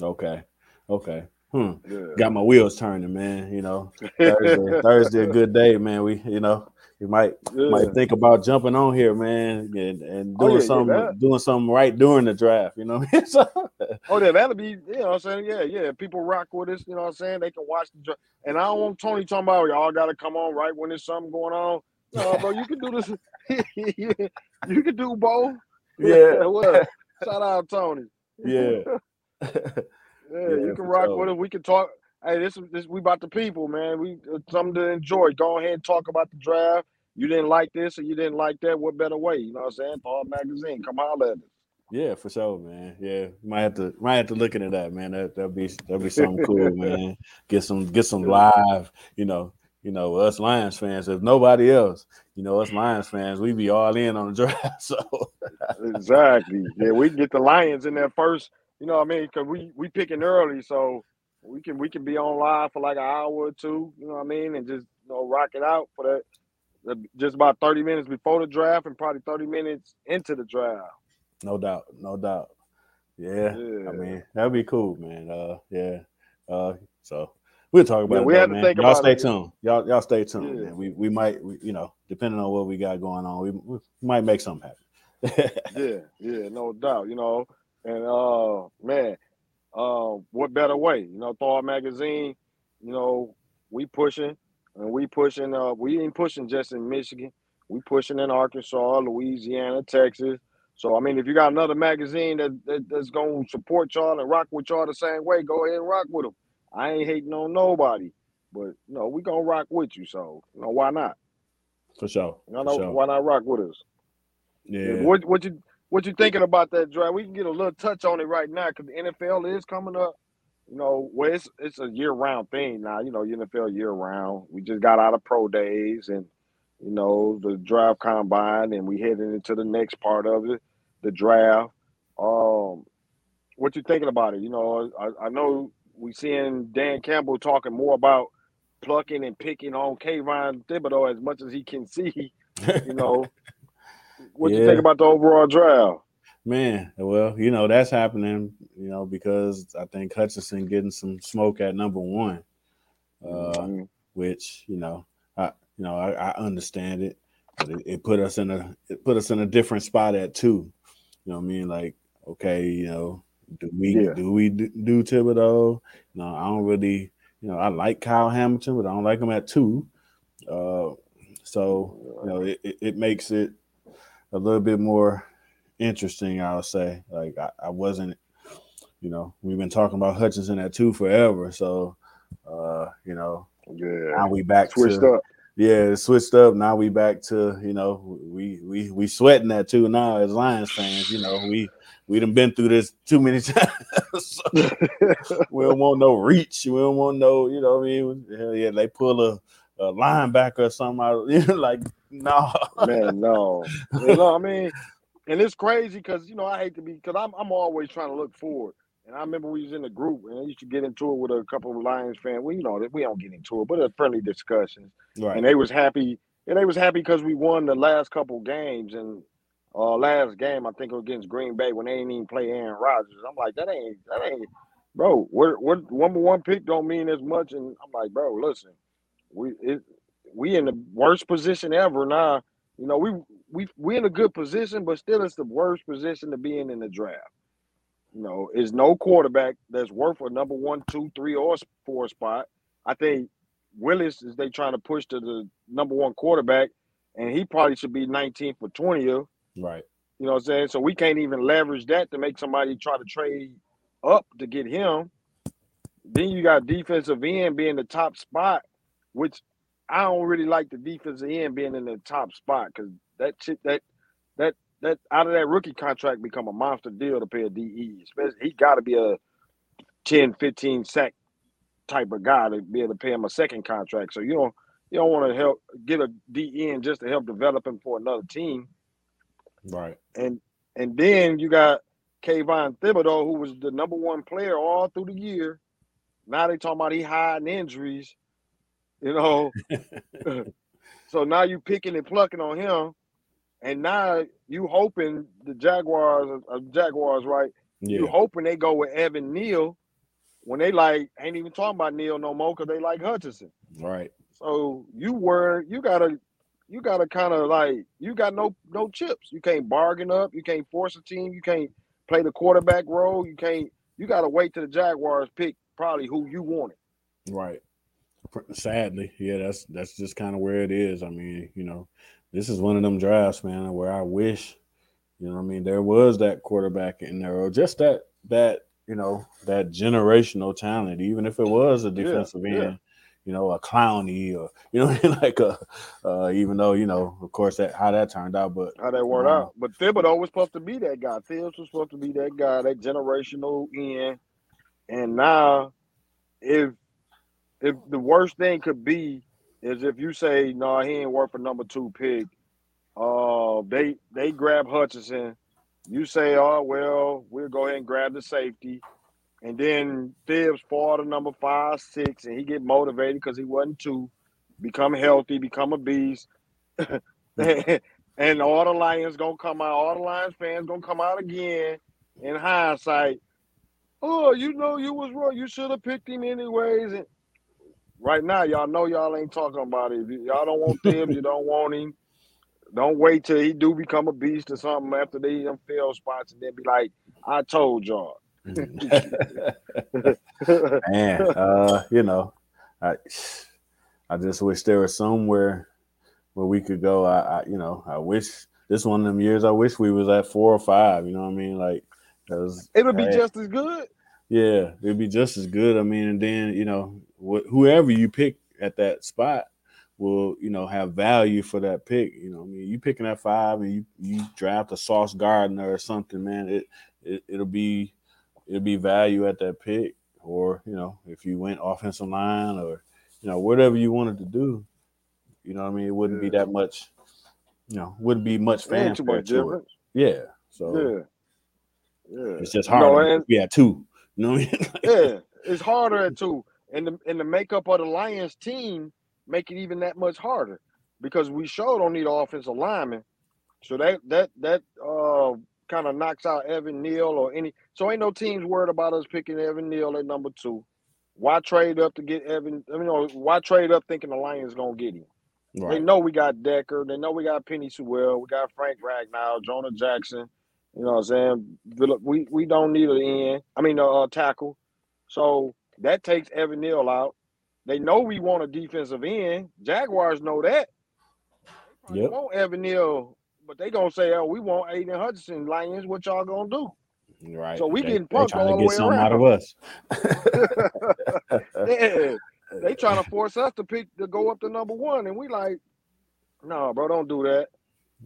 Okay. Okay. Hmm. Yeah. Got my wheels turning, man. You know, Thursday, [laughs] Thursday, a good day, man. We, you know, you might yeah. might think about jumping on here, man, and, and doing oh, yeah, something, yeah, doing something right during the draft. You know. [laughs] so, oh, yeah, that'll be. You know, what I'm saying, yeah, yeah. People rock with us. You know, what I'm saying they can watch the draft. And I don't want Tony talking about y'all got to come on right when there's something going on. No, bro, you can do this. [laughs] you can do both. Yeah. shout out Tony. Yeah. Yeah, you can rock with it. We can talk. Hey, this this we about the people, man. We uh, something to enjoy. Go ahead and talk about the draft. You didn't like this or you didn't like that. What better way? You know what I'm saying? Thawed Magazine, come holler at us. Yeah, for sure, man. Yeah, might have to might have to look into that, man. That that'd be that'd be something cool, [laughs] man. Get some get some live, you know, you know, us Lions fans. If nobody else, you know, us Lions fans, we be all in on the draft. [laughs] So exactly, yeah, we get the Lions in there first you know what I mean? Because we we picking early, so we can we can be on live for like an hour or two. You know what I mean? And just you know rock it out for that just about 30 minutes before the draft and probably 30 minutes into the draft. No doubt, no doubt. Yeah, yeah. I mean that'd be cool, man. Uh, yeah. Uh, so we'll talk about yeah, it. We though, have to man. think y'all stay it. tuned. Y'all, y'all stay tuned, yeah. man. We we might, we, you know, depending on what we got going on, we, we might make something happen. [laughs] yeah, yeah, no doubt. You know, and uh, man, uh, what better way? You know, Thawed magazine. You know, we pushing and we pushing. Uh, we ain't pushing just in Michigan. We pushing in Arkansas, Louisiana, Texas. So I mean, if you got another magazine that, that that's gonna support y'all and rock with y'all the same way, go ahead and rock with them. I ain't hating on nobody, but you know we gonna rock with you. So you know why not? For sure. You know, sure. why not rock with us? Yeah. yeah. What what you what you thinking about that draft? We can get a little touch on it right now because the NFL is coming up. You know, well, it's it's a year round thing now. You know, NFL year round. We just got out of pro days and you know, the draft combine, and we heading into the next part of it, the draft. Um, what you thinking about it? You know, I, I know we seeing Dan Campbell talking more about plucking and picking on Kayvon Thibodeaux as much as he can see. You know, [laughs] what yeah. you think about the overall draft? Man, well, you know that's happening. You know because I think Hutchinson getting some smoke at number one, uh, mm-hmm. which you know you know, I, I understand it, but it, it, put us in a it put us in a different spot at two. You know what I mean? Like, okay, you know, do we yeah. do we do, do Thibodeaux? No, I don't really. You know, I like Kyle Hamilton, but I don't like him at two. Uh, so you know, it, it, it makes it a little bit more interesting. I'll say, like I, I wasn't. You know, we've been talking about Hutchinson at two forever, so uh, you know, yeah. Now we back switched to, up yeah, switched up. Now we back to you know we we we sweating that too now as Lions fans. You know we we done been through this too many [laughs] times. we don't want no reach. We don't want no you know I mean hell yeah they pull a, a linebacker or something out. [laughs] You know, like no [laughs] man no you know what I mean and it's crazy because you know I hate to be because I'm I'm always trying to look forward. And I remember we was in the group and I used to get into it with a couple of Lions fans. We you know we don't get into it, but a friendly discussions. Right. And they was happy. And they was happy because we won the last couple games. And uh last game I think it was against Green Bay when they didn't even play Aaron Rodgers. I'm like, that ain't that ain't bro, what what number one pick don't mean as much. And I'm like, bro, listen, we it we in the worst position ever now. You know, we we we in a good position, but still it's the worst position to be in in the draft. You know, is no quarterback that's worth a number one, two, three, or four spot. I think Willis is they trying to push to the number one quarterback, and he probably should be 19th or 20th. Right. You know what I'm saying? So we can't even leverage that to make somebody try to trade up to get him. Then you got defensive end being the top spot, which I don't really like the defensive end being in the top spot because that shit that that that out of that rookie contract become a monster deal to pay a DE. Especially he got to be a 10, 15 sack type of guy to be able to pay him a second contract. So you don't you don't want to help get a DE in just to help develop him for another team. Right. And and then you got Kayvon Thibodeaux, who was the number one player all through the year. Now they talking about he hiding injuries, you know. [laughs] [laughs] so now you picking and plucking on him. And now you hoping the Jaguars, uh, Jaguars, right? Yeah. You hoping they go with Evan Neal when they like ain't even talking about Neal no more because they like Hutchinson. Right. So you were you gotta you gotta kind of like you got no no chips. You can't bargain up. You can't force a team. You can't play the quarterback role. You can't. You gotta wait till the Jaguars pick probably who you wanted. Right. Sadly, yeah, that's that's just kind of where it is. I mean, you know, this is one of them drafts, man, where I wish, you know, I mean, there was that quarterback in there, or just that that you know that generational talent, even if it was a defensive yeah, end. Yeah. You know, a Clowney, or you know, [laughs] like a, uh, even though you know, of course, that how that turned out, but how that worked um, out. But Thibodeaux was supposed to be that guy. Fields was supposed to be that guy, that generational end. And now, if if the worst thing could be is if you say no, nah, he ain't worth a number two pick. Uh, they they grab Hutchinson. You say, oh well, we'll go ahead and grab the safety, and then Thibs fall to number five, six, and he get motivated because he wasn't two, become healthy, become a beast, [laughs] and all the Lions gonna come out, all the Lions fans gonna come out again in hindsight. Oh, you know you was wrong. You should have picked him anyways. And right now, y'all know y'all ain't talking about it. If y'all don't want them, you don't want him. Don't wait till he do become a beast or something after they them fail spots and then be like, I told y'all. [laughs] Man, uh, you know, I I just wish there was somewhere where we could go. I, I you know, I wish this one of them years. I wish we was at four or five. You know what I mean? Like, it would be just as good. Yeah, it'd be just as good. I mean, and then you know, wh- whoever you pick at that spot will you know have value for that pick. You know, I mean, you picking at five and you you draft a Sauce Gardner or something, man. It, it it'll be it'll be value at that pick, or you know, if you went offensive line or you know whatever you wanted to do, you know, what I mean, it wouldn't yeah. be that much. You know, wouldn't be much fan too much difference. Yeah, so yeah, yeah, it's just hard. No, we had two. You know, [laughs] yeah, it's harder at two, and the and the makeup of the Lions team make it even that much harder because we sure don't need an offensive lineman. So that that that uh kind of knocks out Evan Neal or any. So ain't no teams worried about us picking Evan Neal at number two. Why trade up to get Evan? I mean, why trade up thinking the Lions gonna get him? Right. They know we got Decker. They know we got Penei Sewell. We got Frank Ragnow, Jonah Jackson. You know what I'm saying? We we don't need an end. I mean, a uh, tackle. So that takes Evan Neal out. They know we want a defensive end. Jaguars know that. They yep. want Evan Neal but they gonna say, "Oh, we want Aidan Hutchinson, Lions. What y'all gonna do?" Right. So we they, getting punked all the way around. out of us. [laughs] yeah, they trying to force us to pick to go up to number one, and we like, no, bro, don't do that.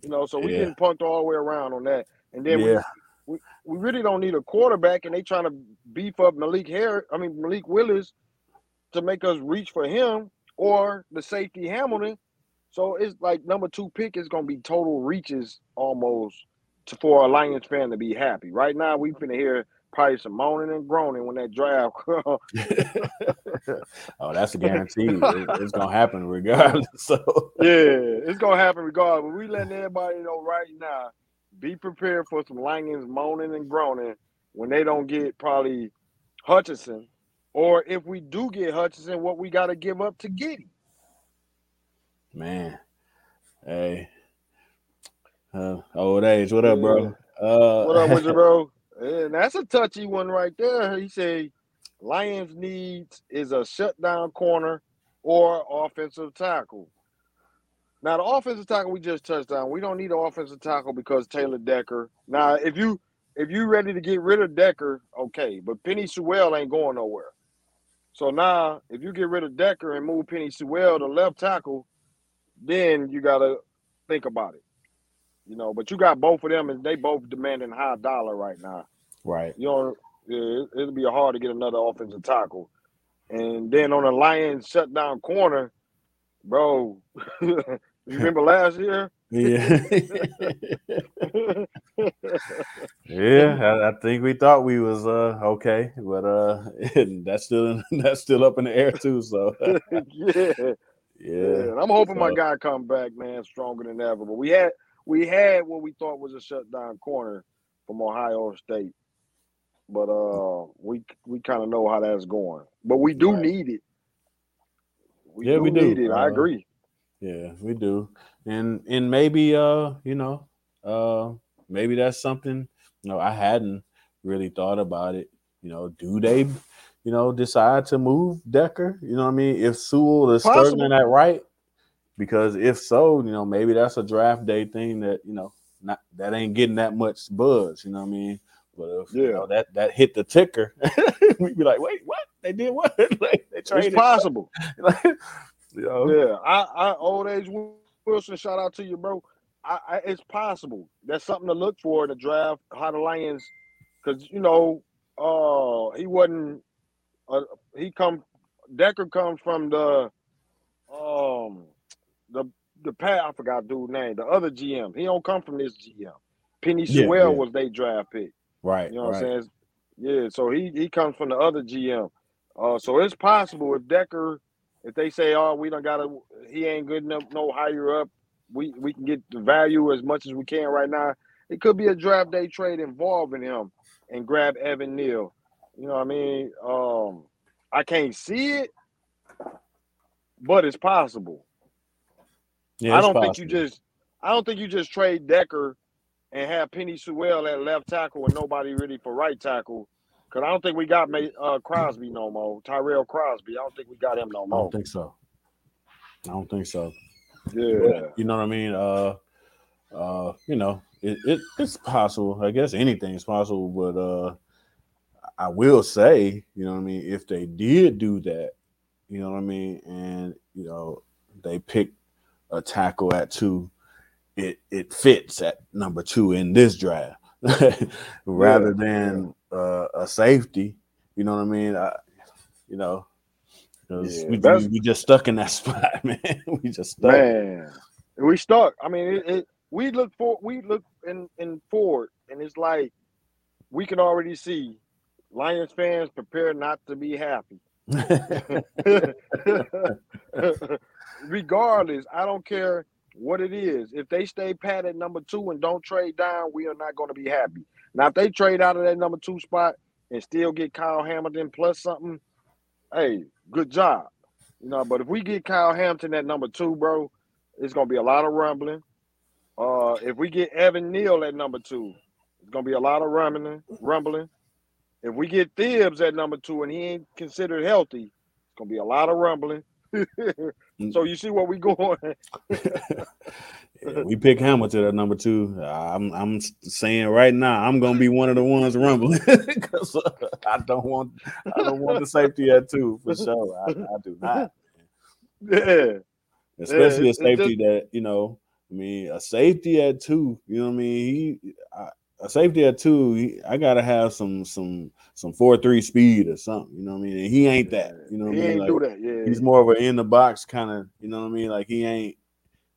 You know, so we yeah. getting punked all the way around on that, and then yeah. We, we really don't need a quarterback, and they trying to beef up Malik Harris. I mean Malik Willis to make us reach for him or the safety Hamilton so it's like number two pick is gonna be total reaches almost to, for a Lions fan to be happy. Right now, we've finna hear probably some moaning and groaning when that draft. [laughs] [laughs] oh, that's a guarantee. it, it's gonna happen regardless. [laughs] So yeah, it's gonna happen regardless. We letting everybody know right now. Be prepared for some Lions moaning and groaning when they don't get probably Hutchinson, or if we do get Hutchinson, what we got to give up to get him. Man, hey, uh, old age. What up, bro? Uh, what up with you, [laughs] bro? And that's a touchy one right there. He said Lions needs is a shutdown corner or offensive tackle. Now the offensive tackle we just touched on. We don't need an offensive tackle because Taylor Decker. Now if you if you ready to get rid of Decker, okay, but Penei Sewell ain't going nowhere. So now if you get rid of Decker and move Penei Sewell to left tackle, then you got to think about it. You know, but you got both of them, and they both demanding high dollar right now. Right. You know, it, it'll be hard to get another offensive tackle. And then on the Lions shutdown corner, bro, [laughs] you remember last year? Yeah. [laughs] yeah, I, I, think we thought we was uh okay, but uh [laughs] that's still that's still up in the air too. So yeah, yeah, I'm hoping so, my guy come back, man, stronger than ever. But we had we had what we thought was a shutdown corner from Ohio State, but uh, we we kind of know how that's going. But we do right. need it. We yeah, do we do. Need it. Uh, I agree. Yeah, we do, and and maybe uh, you know, uh, maybe that's something. You know, I hadn't really thought about it. You know, do they you know, decide to move Decker? You know what I mean? If Sewell is Possible. starting at right, because if so, you know, maybe that's a draft day thing that you know, not that ain't getting that much buzz. You know what I mean? But if yeah. you know, that that hit the ticker, [laughs] we'd be like, wait, what? They did what? [laughs] like they traded. It's possible. [laughs] like, you know? Yeah, I, I old age Wilson. Shout out to you, bro. I, I, it's possible. That's something to look for in the draft. How the Lions, because you know, uh, he wasn't uh, he come Decker comes from the um the the pat I forgot dude name, the other GM. He don't come from this GM. Penei yeah, Sewell yeah. was their draft pick. Right. You know what right. I'm saying? Yeah, so he he comes from the other GM. Uh so it's possible if Decker if they say, oh, we don't gotta he ain't good enough no higher up, we we can get the value as much as we can right now. It could be a draft day trade involving him and grab Evan Neal. You know what I mean? Um, I can't see it, but it's possible. Yeah, I don't possible. think you just I don't think you just trade Decker and have Penei Sewell at left tackle and nobody really for right tackle. Cause I don't think we got uh, Crosby no more. Tyrell Crosby. I don't think we got him no more. I don't think so. I don't think so. Yeah. You know what I mean? Uh uh, you know, it, it it's possible. I guess anything's possible, but uh I will say, you know what I mean, if they did do that, you know what I mean, and you know, they pick a tackle at two, it it fits at number two in this draft [laughs] rather yeah, than. Uh, a safety. You know what I mean? I, you know, because yeah, we, we just stuck in that [laughs] spot, man. we just stuck. Man, we stuck. I mean, it, it, we look for we look in in forward, and it's like we can already see Lions fans prepare not to be happy. [laughs] Regardless, I don't care what it is. If they stay pat at number two and don't trade down, we are not going to be happy. Now, if they trade out of that number two spot and still get Kyle Hamilton plus something, hey, good job. You know, but if we get Kyle Hamilton at number two, bro, it's gonna be a lot of rumbling. Uh, if we get Evan Neal at number two, it's gonna be a lot of rumbling. Rumbling. If we get Thibs at number two and he ain't considered healthy, it's gonna be a lot of rumbling. [laughs] So you see where we going. [laughs] we pick Hamilton at number two. I'm I'm saying right now I'm gonna be one of the ones rumbling [laughs] because uh, I don't want I don't want the safety at two for sure. I, I do not. [laughs] Yeah, especially yeah, a safety just, that you know. I mean, a safety at two. You know what I mean? He I, a safety at two, he, I gotta have some some some four three speed or something. You know what I mean? And he ain't that. You know what he I mean? Ain't like, do that. Yeah. He's more of an in the box kind of. You know what I mean? Like he ain't.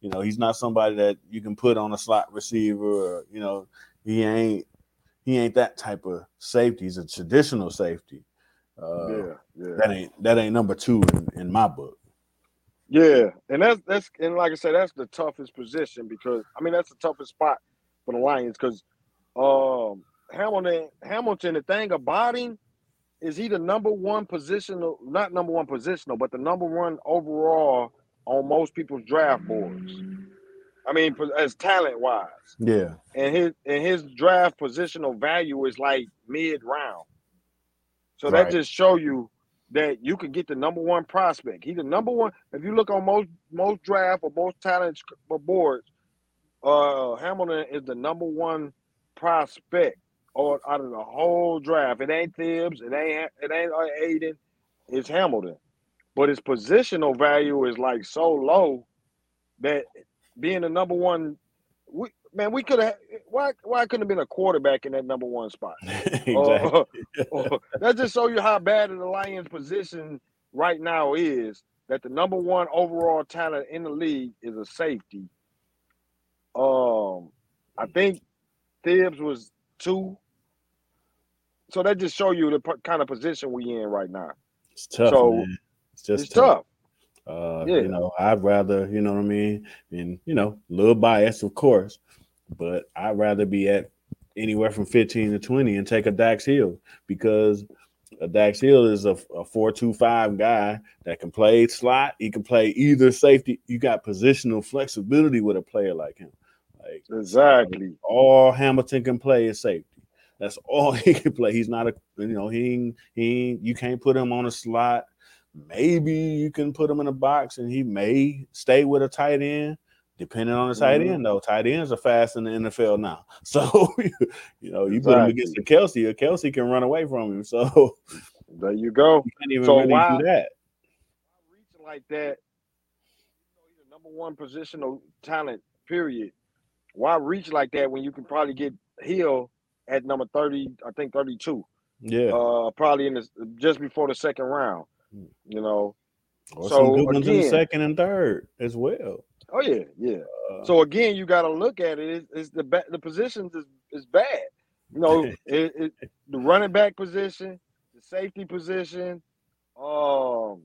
You know, he's not somebody that you can put on a slot receiver. Or, you know, he ain't. He ain't that type of safety. He's a traditional safety. Uh, yeah, yeah. That ain't that ain't number two in, in my book. Yeah, and that's that's and like I said, that's the toughest position because I mean that's the toughest spot for the Lions because um, Hamilton, Hamilton, the thing about him is he the number one positional, not number one positional, but the number one overall on most people's draft boards. I mean, as talent wise. Yeah. And his and his draft positional value is like mid round. So right. that just show you that you could get the number one prospect. He's the number one. If you look on most most draft or most talent boards, uh, Hamilton is the number one prospect or out of the whole draft. It ain't Thibs, it ain't it ain't Aidan. it's Hamilton. But his positional value is like so low that being the number one, we, man, we could have. Why why couldn't have been a quarterback in that number one spot? [laughs] exactly. [laughs] That just show you how bad the Lions' position right now is. That the number one overall talent in the league is a safety. Um, I think Thibs was two. So that just show you the p- kind of position we in right now. It's tough. So man. It's just it's tough. tough. Uh, yeah. You know, I'd rather, you know what I mean, and you know, a little bias, of course, but I'd rather be at anywhere from 15 to 20 and take a Dax Hill because a Dax Hill is a, a four-two-five guy that can play slot. He can play either safety. You got positional flexibility with a player like him. Like exactly, all Hamilton can play is safety. That's all [laughs] he can play. He's not a you know he he you can't put him on a slot. Maybe you can put him in a box and he may stay with a tight end, depending on the tight mm-hmm. end. Though tight ends are fast in the NFL now, [laughs] so you know you exactly. put him against the Kelce, or Kelce can run away from him. So there you go. You [laughs] can't even so really why, do that. Reaching like that, you know, he's a number one positional talent. Period why reach like that when you can probably get Hill at number 30, I think 32. Yeah. Uh, probably in the just before the second round. You know. Or so some good ones in the second and third as well. Oh yeah, yeah. Uh, so again, you got to look at it. It's, it's the ba- the positions is, is bad. You know, [laughs] it, it, the running back position, the safety position, um,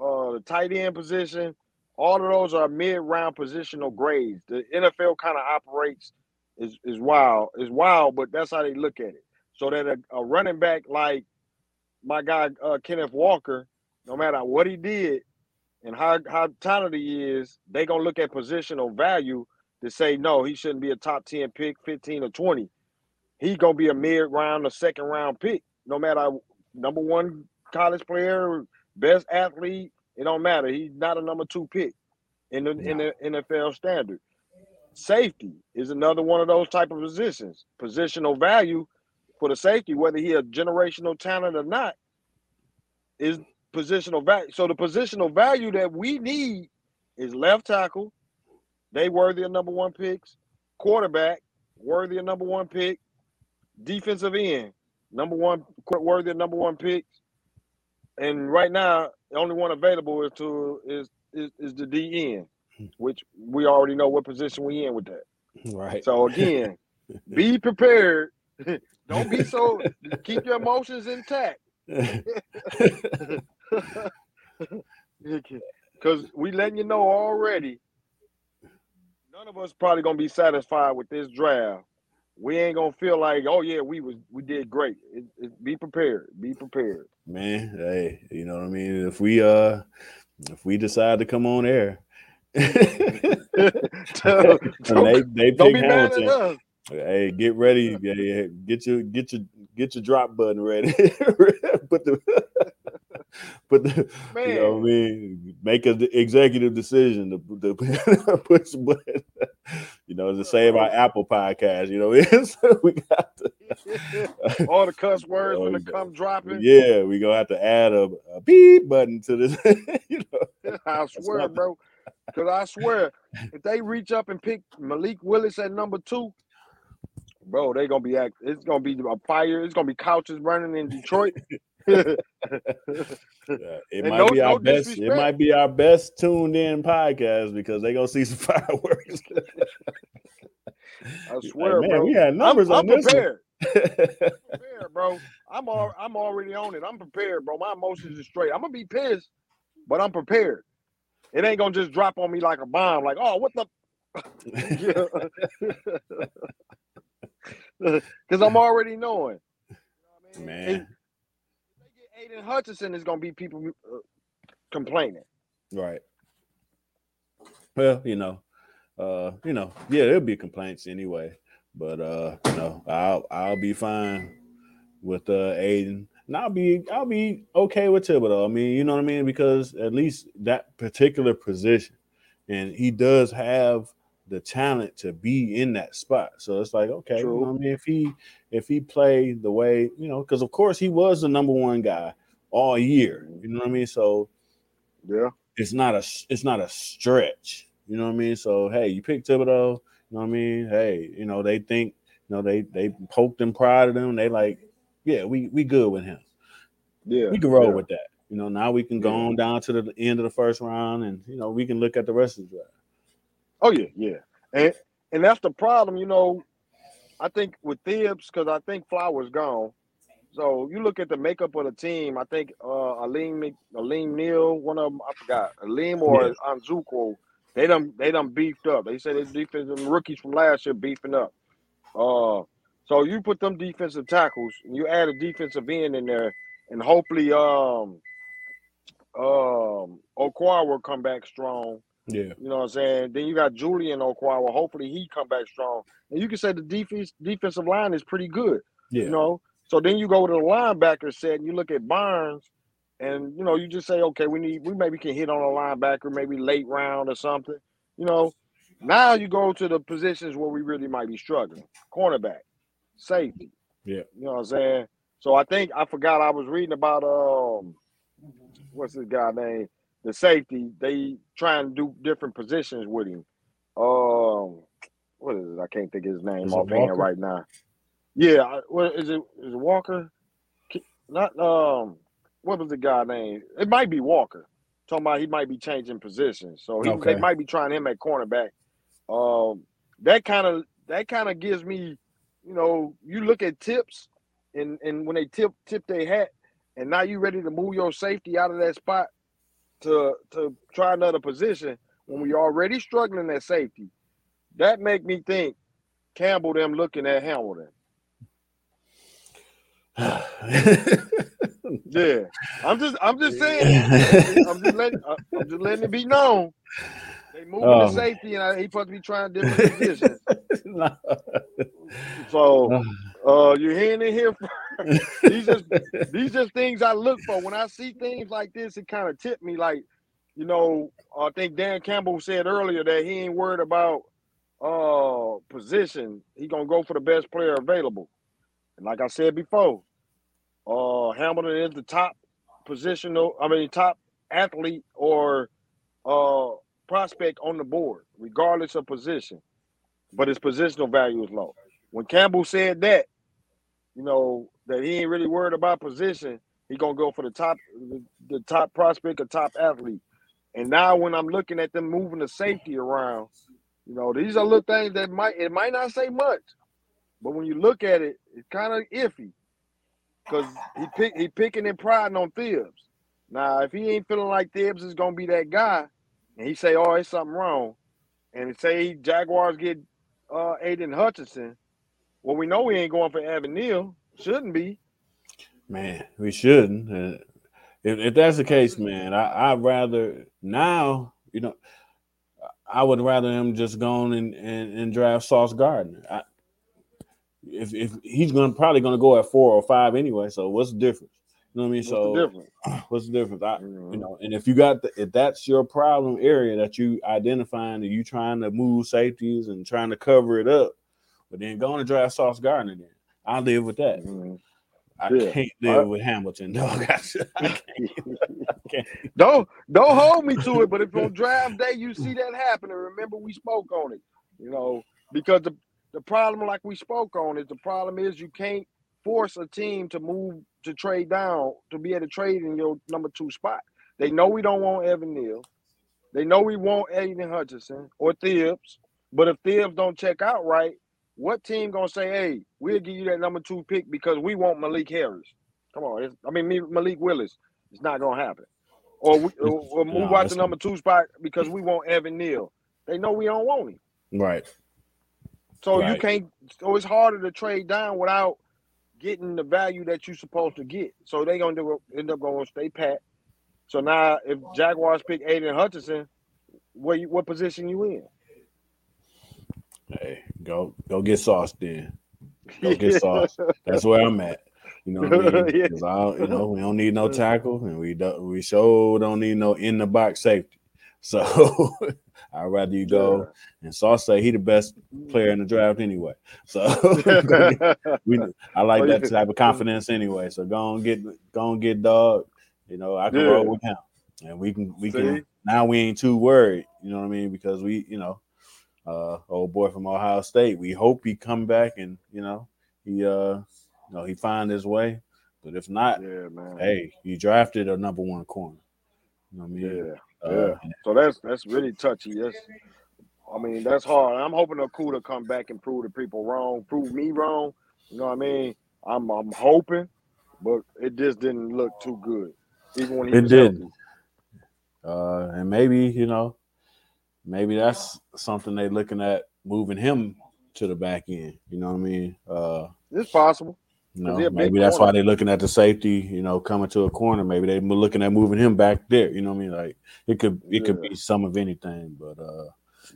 uh, the tight end position, All of those are mid-round positional grades. The NFL kind of operates is is wild, is wild, but that's how they look at it. So that a, a running back like my guy uh, Kenneth Walker, no matter what he did and how how talented he is, they gonna look at positional value to say no, he shouldn't be a top ten pick, fifteen or twenty. He gonna be a mid round or second round pick, no matter number one college player, best athlete. It don't matter. He's not a number two pick in the in the NFL standard. Safety is another one of those type of positions. Positional value for the safety, whether he a generational talent or not, is positional value. So the positional value that we need is left tackle. They worthy of number one picks. Quarterback worthy of number one pick. Defensive end number one worthy of number one picks. And right now, the only one available is to is is, is the DN, hmm. which we already know what position we in with that. Right. So again, [laughs] be prepared. Don't be so keep your emotions intact. [laughs] Because we letting you know already, none of us probably gonna be satisfied with this draft. We ain't gonna feel like, oh yeah, we was we did great. It, it, be prepared. Be prepared. Man, hey, you know what I mean? If we uh if we decide to come on air [laughs] [laughs] they, they pick Hamilton. Hey, get ready. [laughs] Get your get your get your drop button ready. [laughs] put the [laughs] put the Man. you know what I mean. Make an executive decision to, to push the button. You know, to save our Apple podcast. You know, so we got to, all the cuss words when they come dropping. Yeah, we gonna have to add a, a beep button to this. you know, I swear, bro. Because I swear, if they reach up and pick Malik Willis at number two, bro, they're gonna be act. It's gonna be a fire. It's gonna be couches burning in Detroit. [laughs] yeah, it and might no, be our no best. Disrespect. It might be our best tuned in podcast because they gonna see some [laughs] fireworks. I swear, like, man, bro. We had numbers I'm, on I'm this. Prepared. [laughs] prepared, bro. I'm all, I'm already on it. I'm prepared, bro. My emotions are straight. I'm gonna be pissed, but I'm prepared. It ain't gonna just drop on me like a bomb. Like, oh, what the? [laughs] Because I'm already knowing. You know I mean? Man. If they get Aidan Hutchinson, is gonna be people uh, complaining. Right. Well, you know, uh, you know, yeah, there'll be complaints anyway. But uh, you know, I'll I'll be fine with uh Aidan and I'll be I'll be okay with Thibodeaux. I mean, you know what I mean? Because at least that particular position, and he does have the talent to be in that spot. So it's like, okay, you know I mean, if he if he played the way, you know, because of course he was the number one guy all year. You know what I mean? So yeah, it's not a it's not a stretch. You know what I mean? So hey, you pick Thibodeaux, you know what I mean? Hey, you know, they think, you know, they they poked and prodded him. They like, yeah, we we good with him. Yeah, we can roll yeah. with that. You know, now we can go on down to the end of the first round, and you know, we can look at the rest of the draft. Oh yeah, yeah, and and that's the problem. You know, I think with Thibs because I think Flowers gone. So you look at the makeup of the team. I think uh Alim Alim Neal, one of them, I forgot Alim or yeah. Anzuko. They done they done beefed up. They said they defensive rookies from last year beefing up. Uh, so you put them defensive tackles, and you add a defensive end in there, and hopefully um um Okwara will come back strong. Yeah. You know what I'm saying? Then you got Julian Okwara. Hopefully he come back strong. And you can say the defense defensive line is pretty good. Yeah. You know. So then you go to the linebacker set and you look at Barnes and you know, you just say, okay, we need we maybe can hit on a linebacker, maybe late round or something. You know, now you go to the positions where we really might be struggling. Cornerback, safety. Yeah. You know what I'm saying? So I think I forgot I was reading about um what's this guy name? The safety. They try and do different positions with him. Um what is it? I can't think of his name offhand right now. Yeah, what is it? Is it Walker? Not um what was the guy name? It might be Walker. Talking about he might be changing positions. So he, okay. they might be trying him at cornerback. Um that kind of that kind of gives me, you know, you look at tips and and when they tip tip their hat, and now you ready to move your safety out of that spot to to try another position. when we already struggling at safety, that make me think Campbell them looking at Hamilton. [laughs] yeah, I'm just I'm just saying. I'm just letting I'm just letting it be known. They moving um, to safety, and I, he supposed to be trying different positions. [laughs] no. So uh, you're hearing it here. [laughs] these just these just things I look for when I see things like this. It kind of tipped me like, you know, I think Dan Campbell said earlier that he ain't worried about uh position. He gonna go for the best player available. And like I said before, uh Hamilton is the top positional, I mean top athlete or uh prospect on the board, regardless of position. But his positional value is low. When Campbell said that, you know, that he ain't really worried about position, he gonna go for the top the, the top prospect or top athlete. And now when I'm looking at them moving the safety around, you know, these are little things that might it might not say much, but when you look at it, it's kind of iffy. Cause he pick he picking and priding on Thibs. Now, if he ain't feeling like Thibs is gonna be that guy, and he say, "Oh, it's something wrong," and say Jaguars get uh Aidan Hutchinson, well, we know we ain't going for Evan Neal. Shouldn't be. Man, we shouldn't. Uh, if, if that's the case, man, I, I'd rather now, you know, I would rather him just go on and, and, and draft Sauce Gardner. I, if if he's gonna probably gonna go at four or five anyway, so what's the difference? You know what I mean? What's so the difference? [clears throat] what's the difference? I, mm-hmm. You know, and if you got the, if that's your problem area that you identifying and you trying to move safeties and trying to cover it up, but then going to draft Sauce Gardner, then I live with that. Mm-hmm. I yeah. can't live with Hamilton, dog. [laughs] I, can't, [laughs] can't. Don't don't hold me to it. But if on draft day you see that happening, remember we spoke on it. You know, because the the problem, like we spoke on, is the problem is you can't force a team to move to trade down to be able to trade in your number two spot. They know we don't want Evan Neal. They know we want Aidan Hutchinson or Thibs. But if Thibs don't check out right, what team gonna say, "Hey, we'll give you that number two pick because we want Malik Harris"? Come on, I mean Malik Willis. It's not gonna happen. Or we or, move no, out the number two spot because we want Evan Neal. They know we don't want him. Right. So right. you can't. So it's harder to trade down without getting the value that you're supposed to get. So they gonna do, end up going to stay pat. So now, if Jaguars pick Aidan Hutchinson, what you, what position you in? Hey, go go get sauce then. Go get sauce. [laughs] That's where I'm at. You know what I mean? [laughs] Because I, you know, we don't need no tackle, and we do, we sure don't need no in the box safety. [laughs] So I'd rather you go. Yeah. And Sauce say he the best player in the draft anyway. So we, I like oh, that type of confidence anyway. So go and get go and get dog. You know, I can yeah. roll with him, and we can we See? can now we ain't too worried. You know what I mean? Because we, you know, uh, old boy from Ohio State. We hope he come back and you know he uh you know he find his way. But if not, yeah, man. Hey, you drafted a number one corner. You know what I mean? Yeah. Uh, yeah. So that's that's really touchy. That's I mean, that's hard. I'm hoping Okudah come back and prove the people wrong, prove me wrong. You know what I mean? I'm I'm hoping, but it just didn't look too good. Even when he it did. Uh, and maybe you know, maybe that's something they're looking at moving him to the back end. You know what I mean? Uh, it's possible. You know, maybe that's why they're looking at the safety, you know, coming to a corner. Maybe they're looking at moving him back there. You know what I mean? Like it could it yeah. could be some of anything, but uh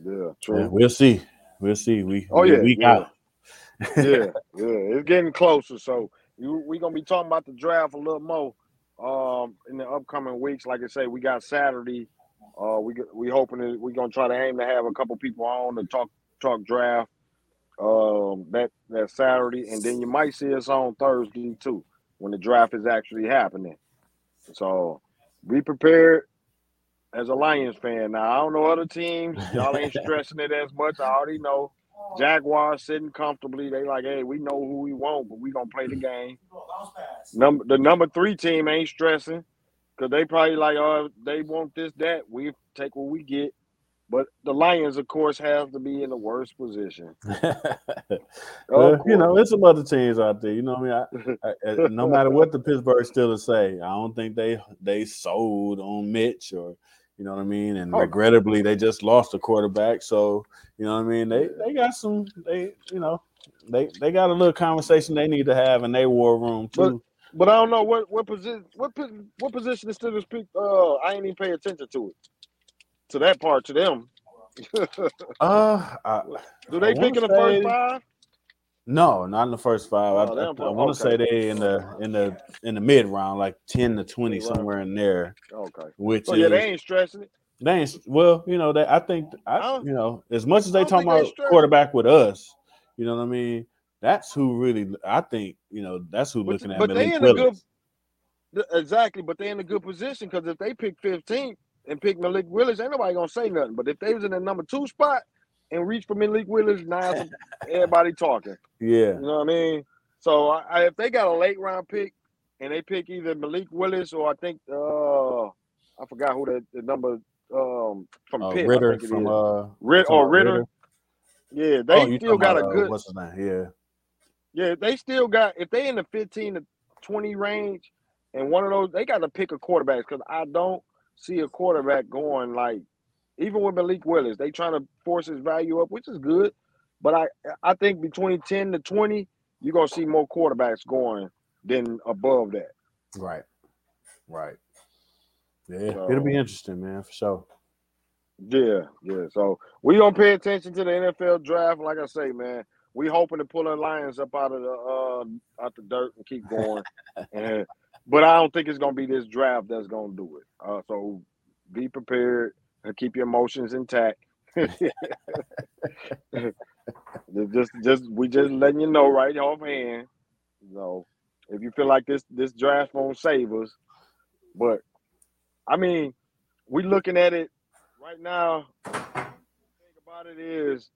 yeah, true. Yeah, we'll see. We'll see. We oh yeah, week yeah. yeah, [laughs] yeah, it's getting closer. So we're gonna be talking about the draft a little more um in the upcoming weeks. Like I say, we got Saturday. Uh, we we hoping that we're gonna try to aim to have a couple people on to talk talk draft um, that that Saturday, and then you might see us on Thursday too when the draft is actually happening. So be prepared as a Lions fan. Now I don't know other teams; y'all ain't [laughs] stressing it as much. I already know. Jaguars sitting comfortably. They like, hey, we know who we want, but we gonna play the game. Number the number three team ain't stressing because they probably like, oh, they want this, that. We take what we get. But the Lions, of course, have to be in the worst position. [laughs] well, you know, it's some other teams out there. You know, what I mean, I, [laughs] I, no matter what the Pittsburgh Steelers say, I don't think they they sold on Mitch or You know what I mean? And oh. regrettably, they just lost a quarterback. So you know what I mean? They they got some. They you know they they got a little conversation they need to have in their war room too. But, I don't know what what position what what position the Steelers pick. Uh, I ain't even pay attention to it. To that part, to them. [laughs] uh, I, do they pick in the first five? No, not in the first five. Oh, I, I, I want to okay. say they in the in the in the mid round, like ten to twenty, somewhere in there. Okay. Which so, yeah, they ain't stressing it. They ain't well, you know. They, I think I, you know, as much as they talk about quarterback with us, you know what I mean. That's who really. I think you know. That's who but, looking at. But they in Willis. a good. Exactly, but they're in a good position because if they pick 15th and pick Malik Willis, ain't nobody gonna say nothing. But if they was in the number two spot, and reach for Malik Willis, now [laughs] everybody talking. Yeah. You know what I mean? So I, if they got a late round pick and they pick either Malik Willis or I think uh I forgot who the, the number um from uh, Pitt, Ridder from uh Rid- or Ridder. Ridder. Yeah, they oh, still got a good what's his name? Yeah. Yeah, they still got if they in the 15 to 20 range and one of those they got to pick a quarterback because I don't see a quarterback going like even with Malik Willis, they trying to force his value up, which is good. But I I think between 10 to 20, you're gonna see more quarterbacks going than above that. Right. Right. Yeah, so, it'll be interesting, man, for sure. Yeah, yeah. So we gonna pay attention to the NFL draft. Like I say, man, we hoping to pull our Lions up out of the uh out the dirt and keep going. [laughs] and but I don't think it's gonna be this draft that's gonna do it. Uh, so be prepared and keep your emotions intact. [laughs] just just we just letting you know right offhand. Know, if you feel like this this draft won't save us, but I mean, we looking at it right now. Thing about it is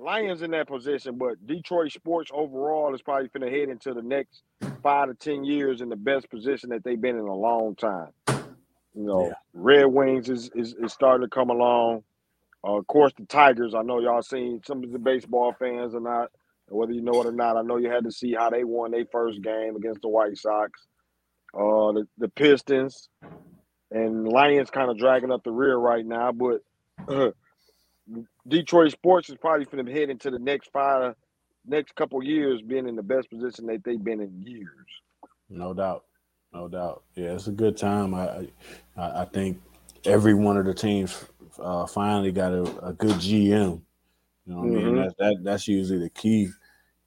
Lions in that position, but Detroit sports overall is probably going to head into the next five to ten years in the best position that they've been in a long time. You know, yeah. Red Wings is, is, is starting to come along. Uh, of course, the Tigers. I know y'all seen some of the baseball fans or not, whether you know it or not. I know you had to see how they won their first game against the White Sox. Uh, the, the Pistons and Lions kind of dragging up the rear right now, but [clears throat] uh, Detroit sports is probably going to head into the next five, next couple years being in the best position that they've been in years. No doubt no doubt. Yeah, it's a good time. I I, I think every one of the teams uh, finally got a, a, good GM. You know what mm-hmm. I mean? Mm-hmm. That, that that's usually the key.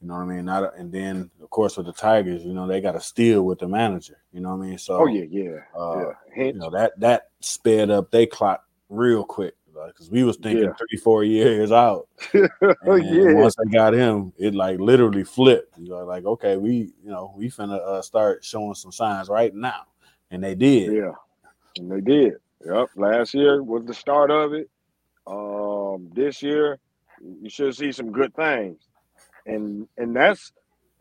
You know what I mean? Not and then of course with the Tigers, you know they got to steal with the manager. You know what I mean? So oh yeah, yeah, uh, yeah. You know that that sped up they clock real quick because we was thinking yeah. three, four years out. [laughs] yeah. Once I got him, it like literally flipped. You know, like okay, we you know we finna uh, start showing some signs right now, and they did. Yeah, and they did. Yep. Last year was the start of it. Um, this year you should see some good things, and and that's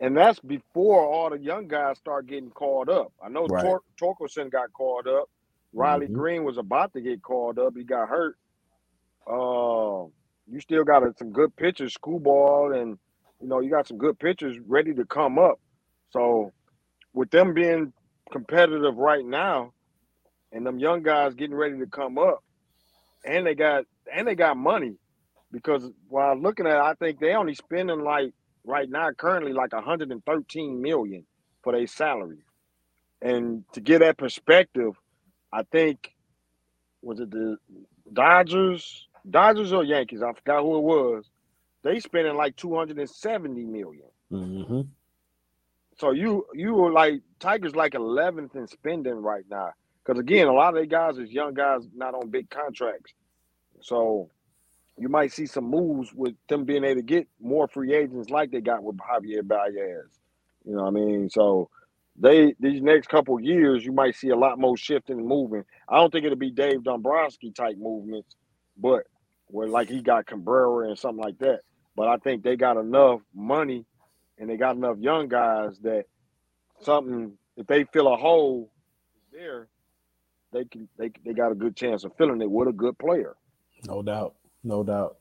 and that's before all the young guys start getting called up. I know right. Tor- Torkelson got called up. Riley mm-hmm. Greene was about to get called up. He got hurt. Uh, you still got some good pitchers, Skubal, and you know you got some good pitchers ready to come up. So with them being competitive right now, and them young guys getting ready to come up, and they got and they got money because while looking at, it, I think they only spending like right now currently like 113 million for their salary, and to get that perspective, I think was it the Dodgers Dodgers or Yankees, I forgot who it was. They spending like 270 million. Mm-hmm. So you you were like Tigers like 11th in spending right now. Because again, a lot of the guys is young guys not on big contracts. So you might see some moves with them being able to get more free agents like they got with Javier Baez. You know what I mean? So they these next couple years, you might see a lot more shifting and moving. I don't think it'll be Dave Dombrowski type movements, but where like he got Cabrera and something like that. But I think they got enough money and they got enough young guys that something if they fill a hole there, they can they they got a good chance of filling it with a good player. No doubt, no doubt,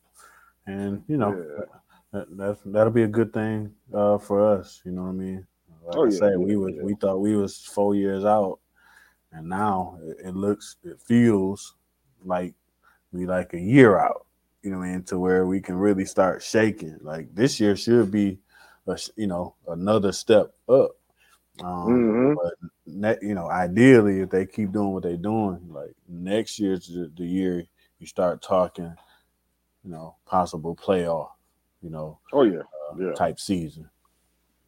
and you know yeah. that, that's that'll be a good thing uh, for us. You know what I mean? Like oh, I yeah, say, yeah, we was we thought we was four years out, and now it, it looks it feels like be like a year out. You know, what I mean, to where we can really start shaking. Like this year should be, a, you know, another step up. Um, mm-hmm. But ne- you know, ideally, if they keep doing what they're doing, like next year's the, the year you start talking, you know, possible playoff. You know. Oh yeah. Uh, yeah. Type season.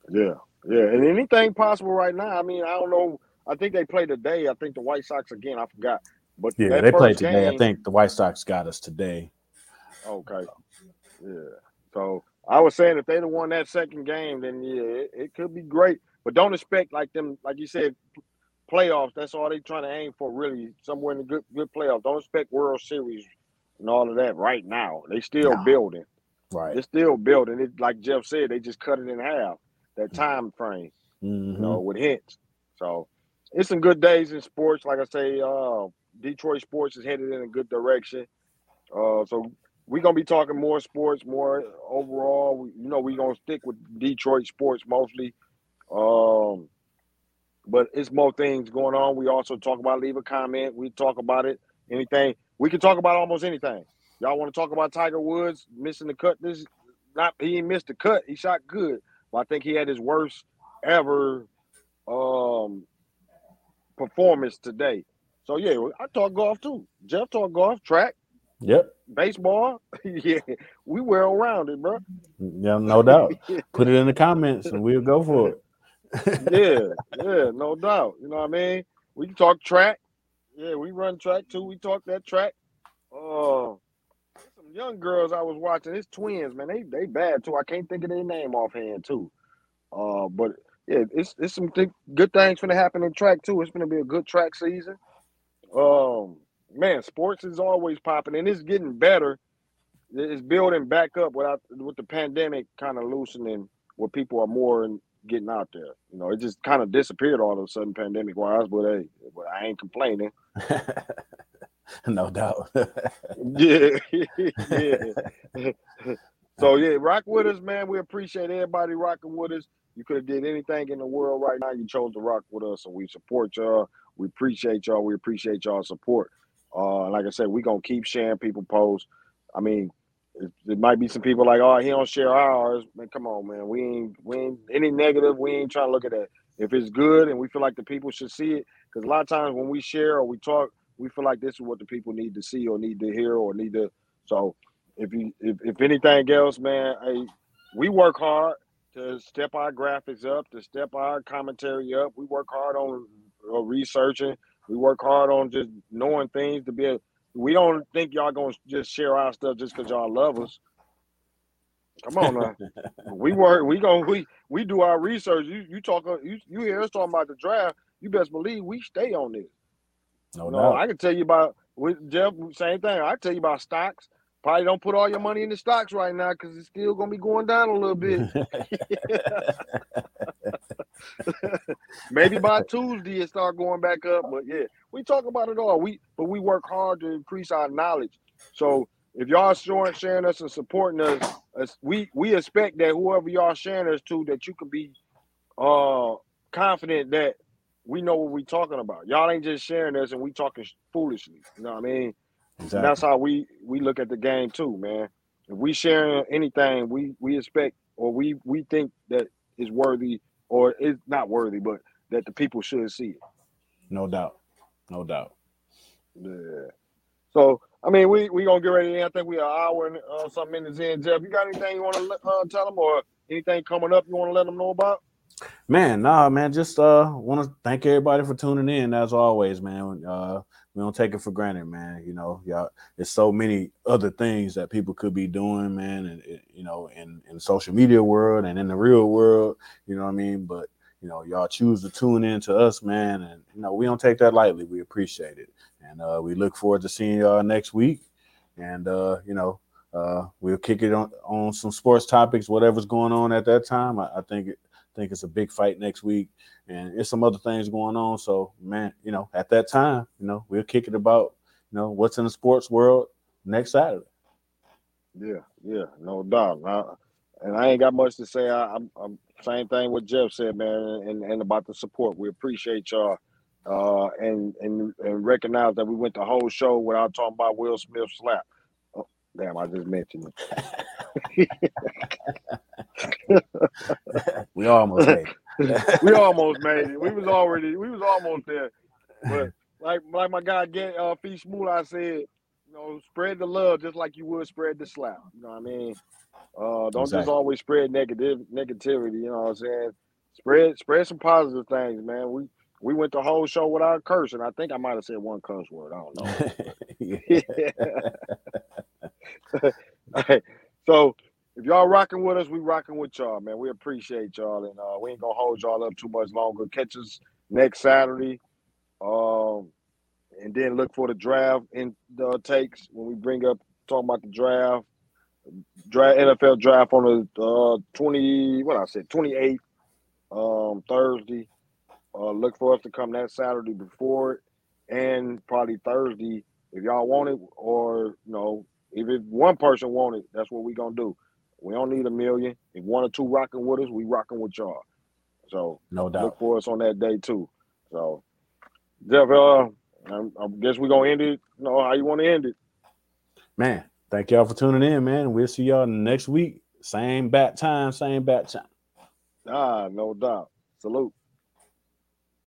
Yeah. Yeah, and anything possible right now. I mean, I don't know. I think they play today. I think the White Sox again. I forgot. But yeah, they played today. I think the White Sox got us today. Okay. Yeah. So I was saying if they'd have won that second game, then yeah, it, it, could be great. But don't expect like them, like you said, playoffs. That's all they're trying to aim for, really. Somewhere in the good good playoffs. Don't expect World Series and all of that right now. They still no. building. Right. They're still building. It like Jeff said, they just cut it in half that time frame, mm-hmm. you know, with Hinch. So it's some good days in sports. Like I say, uh, Detroit sports is headed in a good direction. Uh, so we're gonna be talking more sports, more overall. We, you know, we're gonna stick with Detroit sports mostly. Um, but it's more things going on. We also talk about leave a comment. We talk about it. Anything we can talk about almost anything. Y'all want to talk about Tiger Woods missing the cut? This not he missed the cut. He shot good. But I think he had his worst ever um, performance today. So yeah, I talk golf too. Jeff talk golf, track. Yep. Baseball. [laughs] yeah, we well rounded, bro. Yeah, no doubt. [laughs] Put it in the comments and we'll go for it. [laughs] yeah, yeah, no doubt. You know what I mean? We can talk track. Yeah, we run track too. We talk that track. Oh, some young girls I was watching. It's twins, man. They they bad too. I can't think of their name offhand too. Uh, but yeah, it's it's some th- good things going to happen in track too. It's going to be a good track season. Um, man, sports is always popping, and it's getting better. It's building back up without with the pandemic kind of loosening, where people are more and getting out there. You know, it just kind of disappeared all of a sudden, pandemic wise. But hey, but I ain't complaining. [laughs] no doubt. [laughs] yeah, [laughs] yeah. so yeah, rock with us, man. We appreciate everybody rocking with us. You could have did anything in the world right now. You chose to rock with us, and we support y'all. We appreciate y'all. We appreciate y'all support. Uh, like I said, we gonna keep sharing people posts. I mean, it, might be some people like, oh, he don't share ours. Man, come on, man. We ain't we ain't any negative. We ain't trying to look at that. If it's good and we feel like the people should see it, because a lot of times when we share or we talk, we feel like this is what the people need to see or need to hear or need to. So if you if, if anything else, man, hey, we work hard to step our graphics up, to step our commentary up. We work hard on uh, researching. We work hard on just knowing things to be. A, we don't think y'all gonna just share our stuff just because y'all love us. Come on now. [laughs] we work. We go. We we do our research. You you talk. You you hear us talking about the draft. You best believe we stay on this. No, no. I can tell you about with Jeff. Same thing. I tell you about stocks. Probably don't put all your money in the stocks right now because it's still gonna be going down a little bit. [laughs] Maybe by Tuesday it start going back up. But yeah, we talk about it all. We but we work hard to increase our knowledge. So if y'all sharing, sharing us and supporting us, we we expect that whoever y'all sharing us to, that you can be uh confident that we know what we're talking about. Y'all ain't just sharing us and we talking foolishly. You know what I mean? Exactly. That's how we we look at the game too, man. If we share anything, we we expect or we we think that is worthy or is not worthy, but that the people should see it. No doubt, no doubt. Yeah. So I mean, we we gonna get ready. I think we are an hour and uh, some minutes in. Jeff, you got anything you want to uh, tell them, or anything coming up you want to let them know about? Man, nah, man. Just uh, want to thank everybody for tuning in as always, man. Uh, we don't take it for granted, man. You know, y'all, there's so many other things that people could be doing, man, and you know, in in social media world and in the real world, you know what I mean. But you know, y'all choose to tune in to us, man, and you know, we don't take that lightly. We appreciate it, and uh, we look forward to seeing y'all next week. And uh, you know, uh, we'll kick it on on some sports topics, whatever's going on at that time. I, I think it, think it's a big fight next week, and it's some other things going on. So, man, you know, at that time, you know, we'll kick it about, you know, what's in the sports world next Saturday. Yeah, yeah, no doubt. I, and I ain't got much to say. I, am I'm same thing what Jeff said, man, and, and about the support. We appreciate y'all. uh, and and and recognize that we went the whole show without talking about Will Smith slap. Damn, I just mentioned it. [laughs] we almost made it. we almost made it. We was already we was almost there. But like like my guy get uh Feast I said, you know, spread the love just like you would spread the slap. You know what I mean? Uh don't exactly. just always spread negative negativity, you know what I'm saying? Spread spread some positive things, man. We we went the whole show without cursing. I think I might have said one curse word. I don't know. [laughs] [laughs] [laughs] so if y'all rocking with us, we rocking with y'all, man. We appreciate y'all, and uh, we ain't gonna hold y'all up too much longer. Catch us next Saturday, um, and then look for the draft in the takes when we bring up talking about the draft, draft NFL draft on the uh, twenty. What I said, twenty eighth, um, Thursday. Uh, look for us to come that Saturday before it, and probably Thursday if y'all want it, or you know, if it, one person want it, that's what we gonna do. We don't need a million. If one or two rocking with us, we rocking with y'all. So no doubt. Look for us on that day too. So Jeff, uh, I, I guess we're gonna end it. You know how you want to end it, man. Thank y'all for tuning in, man. We'll see y'all next week. Same bat time, same bat time. Ah, no doubt. Salute.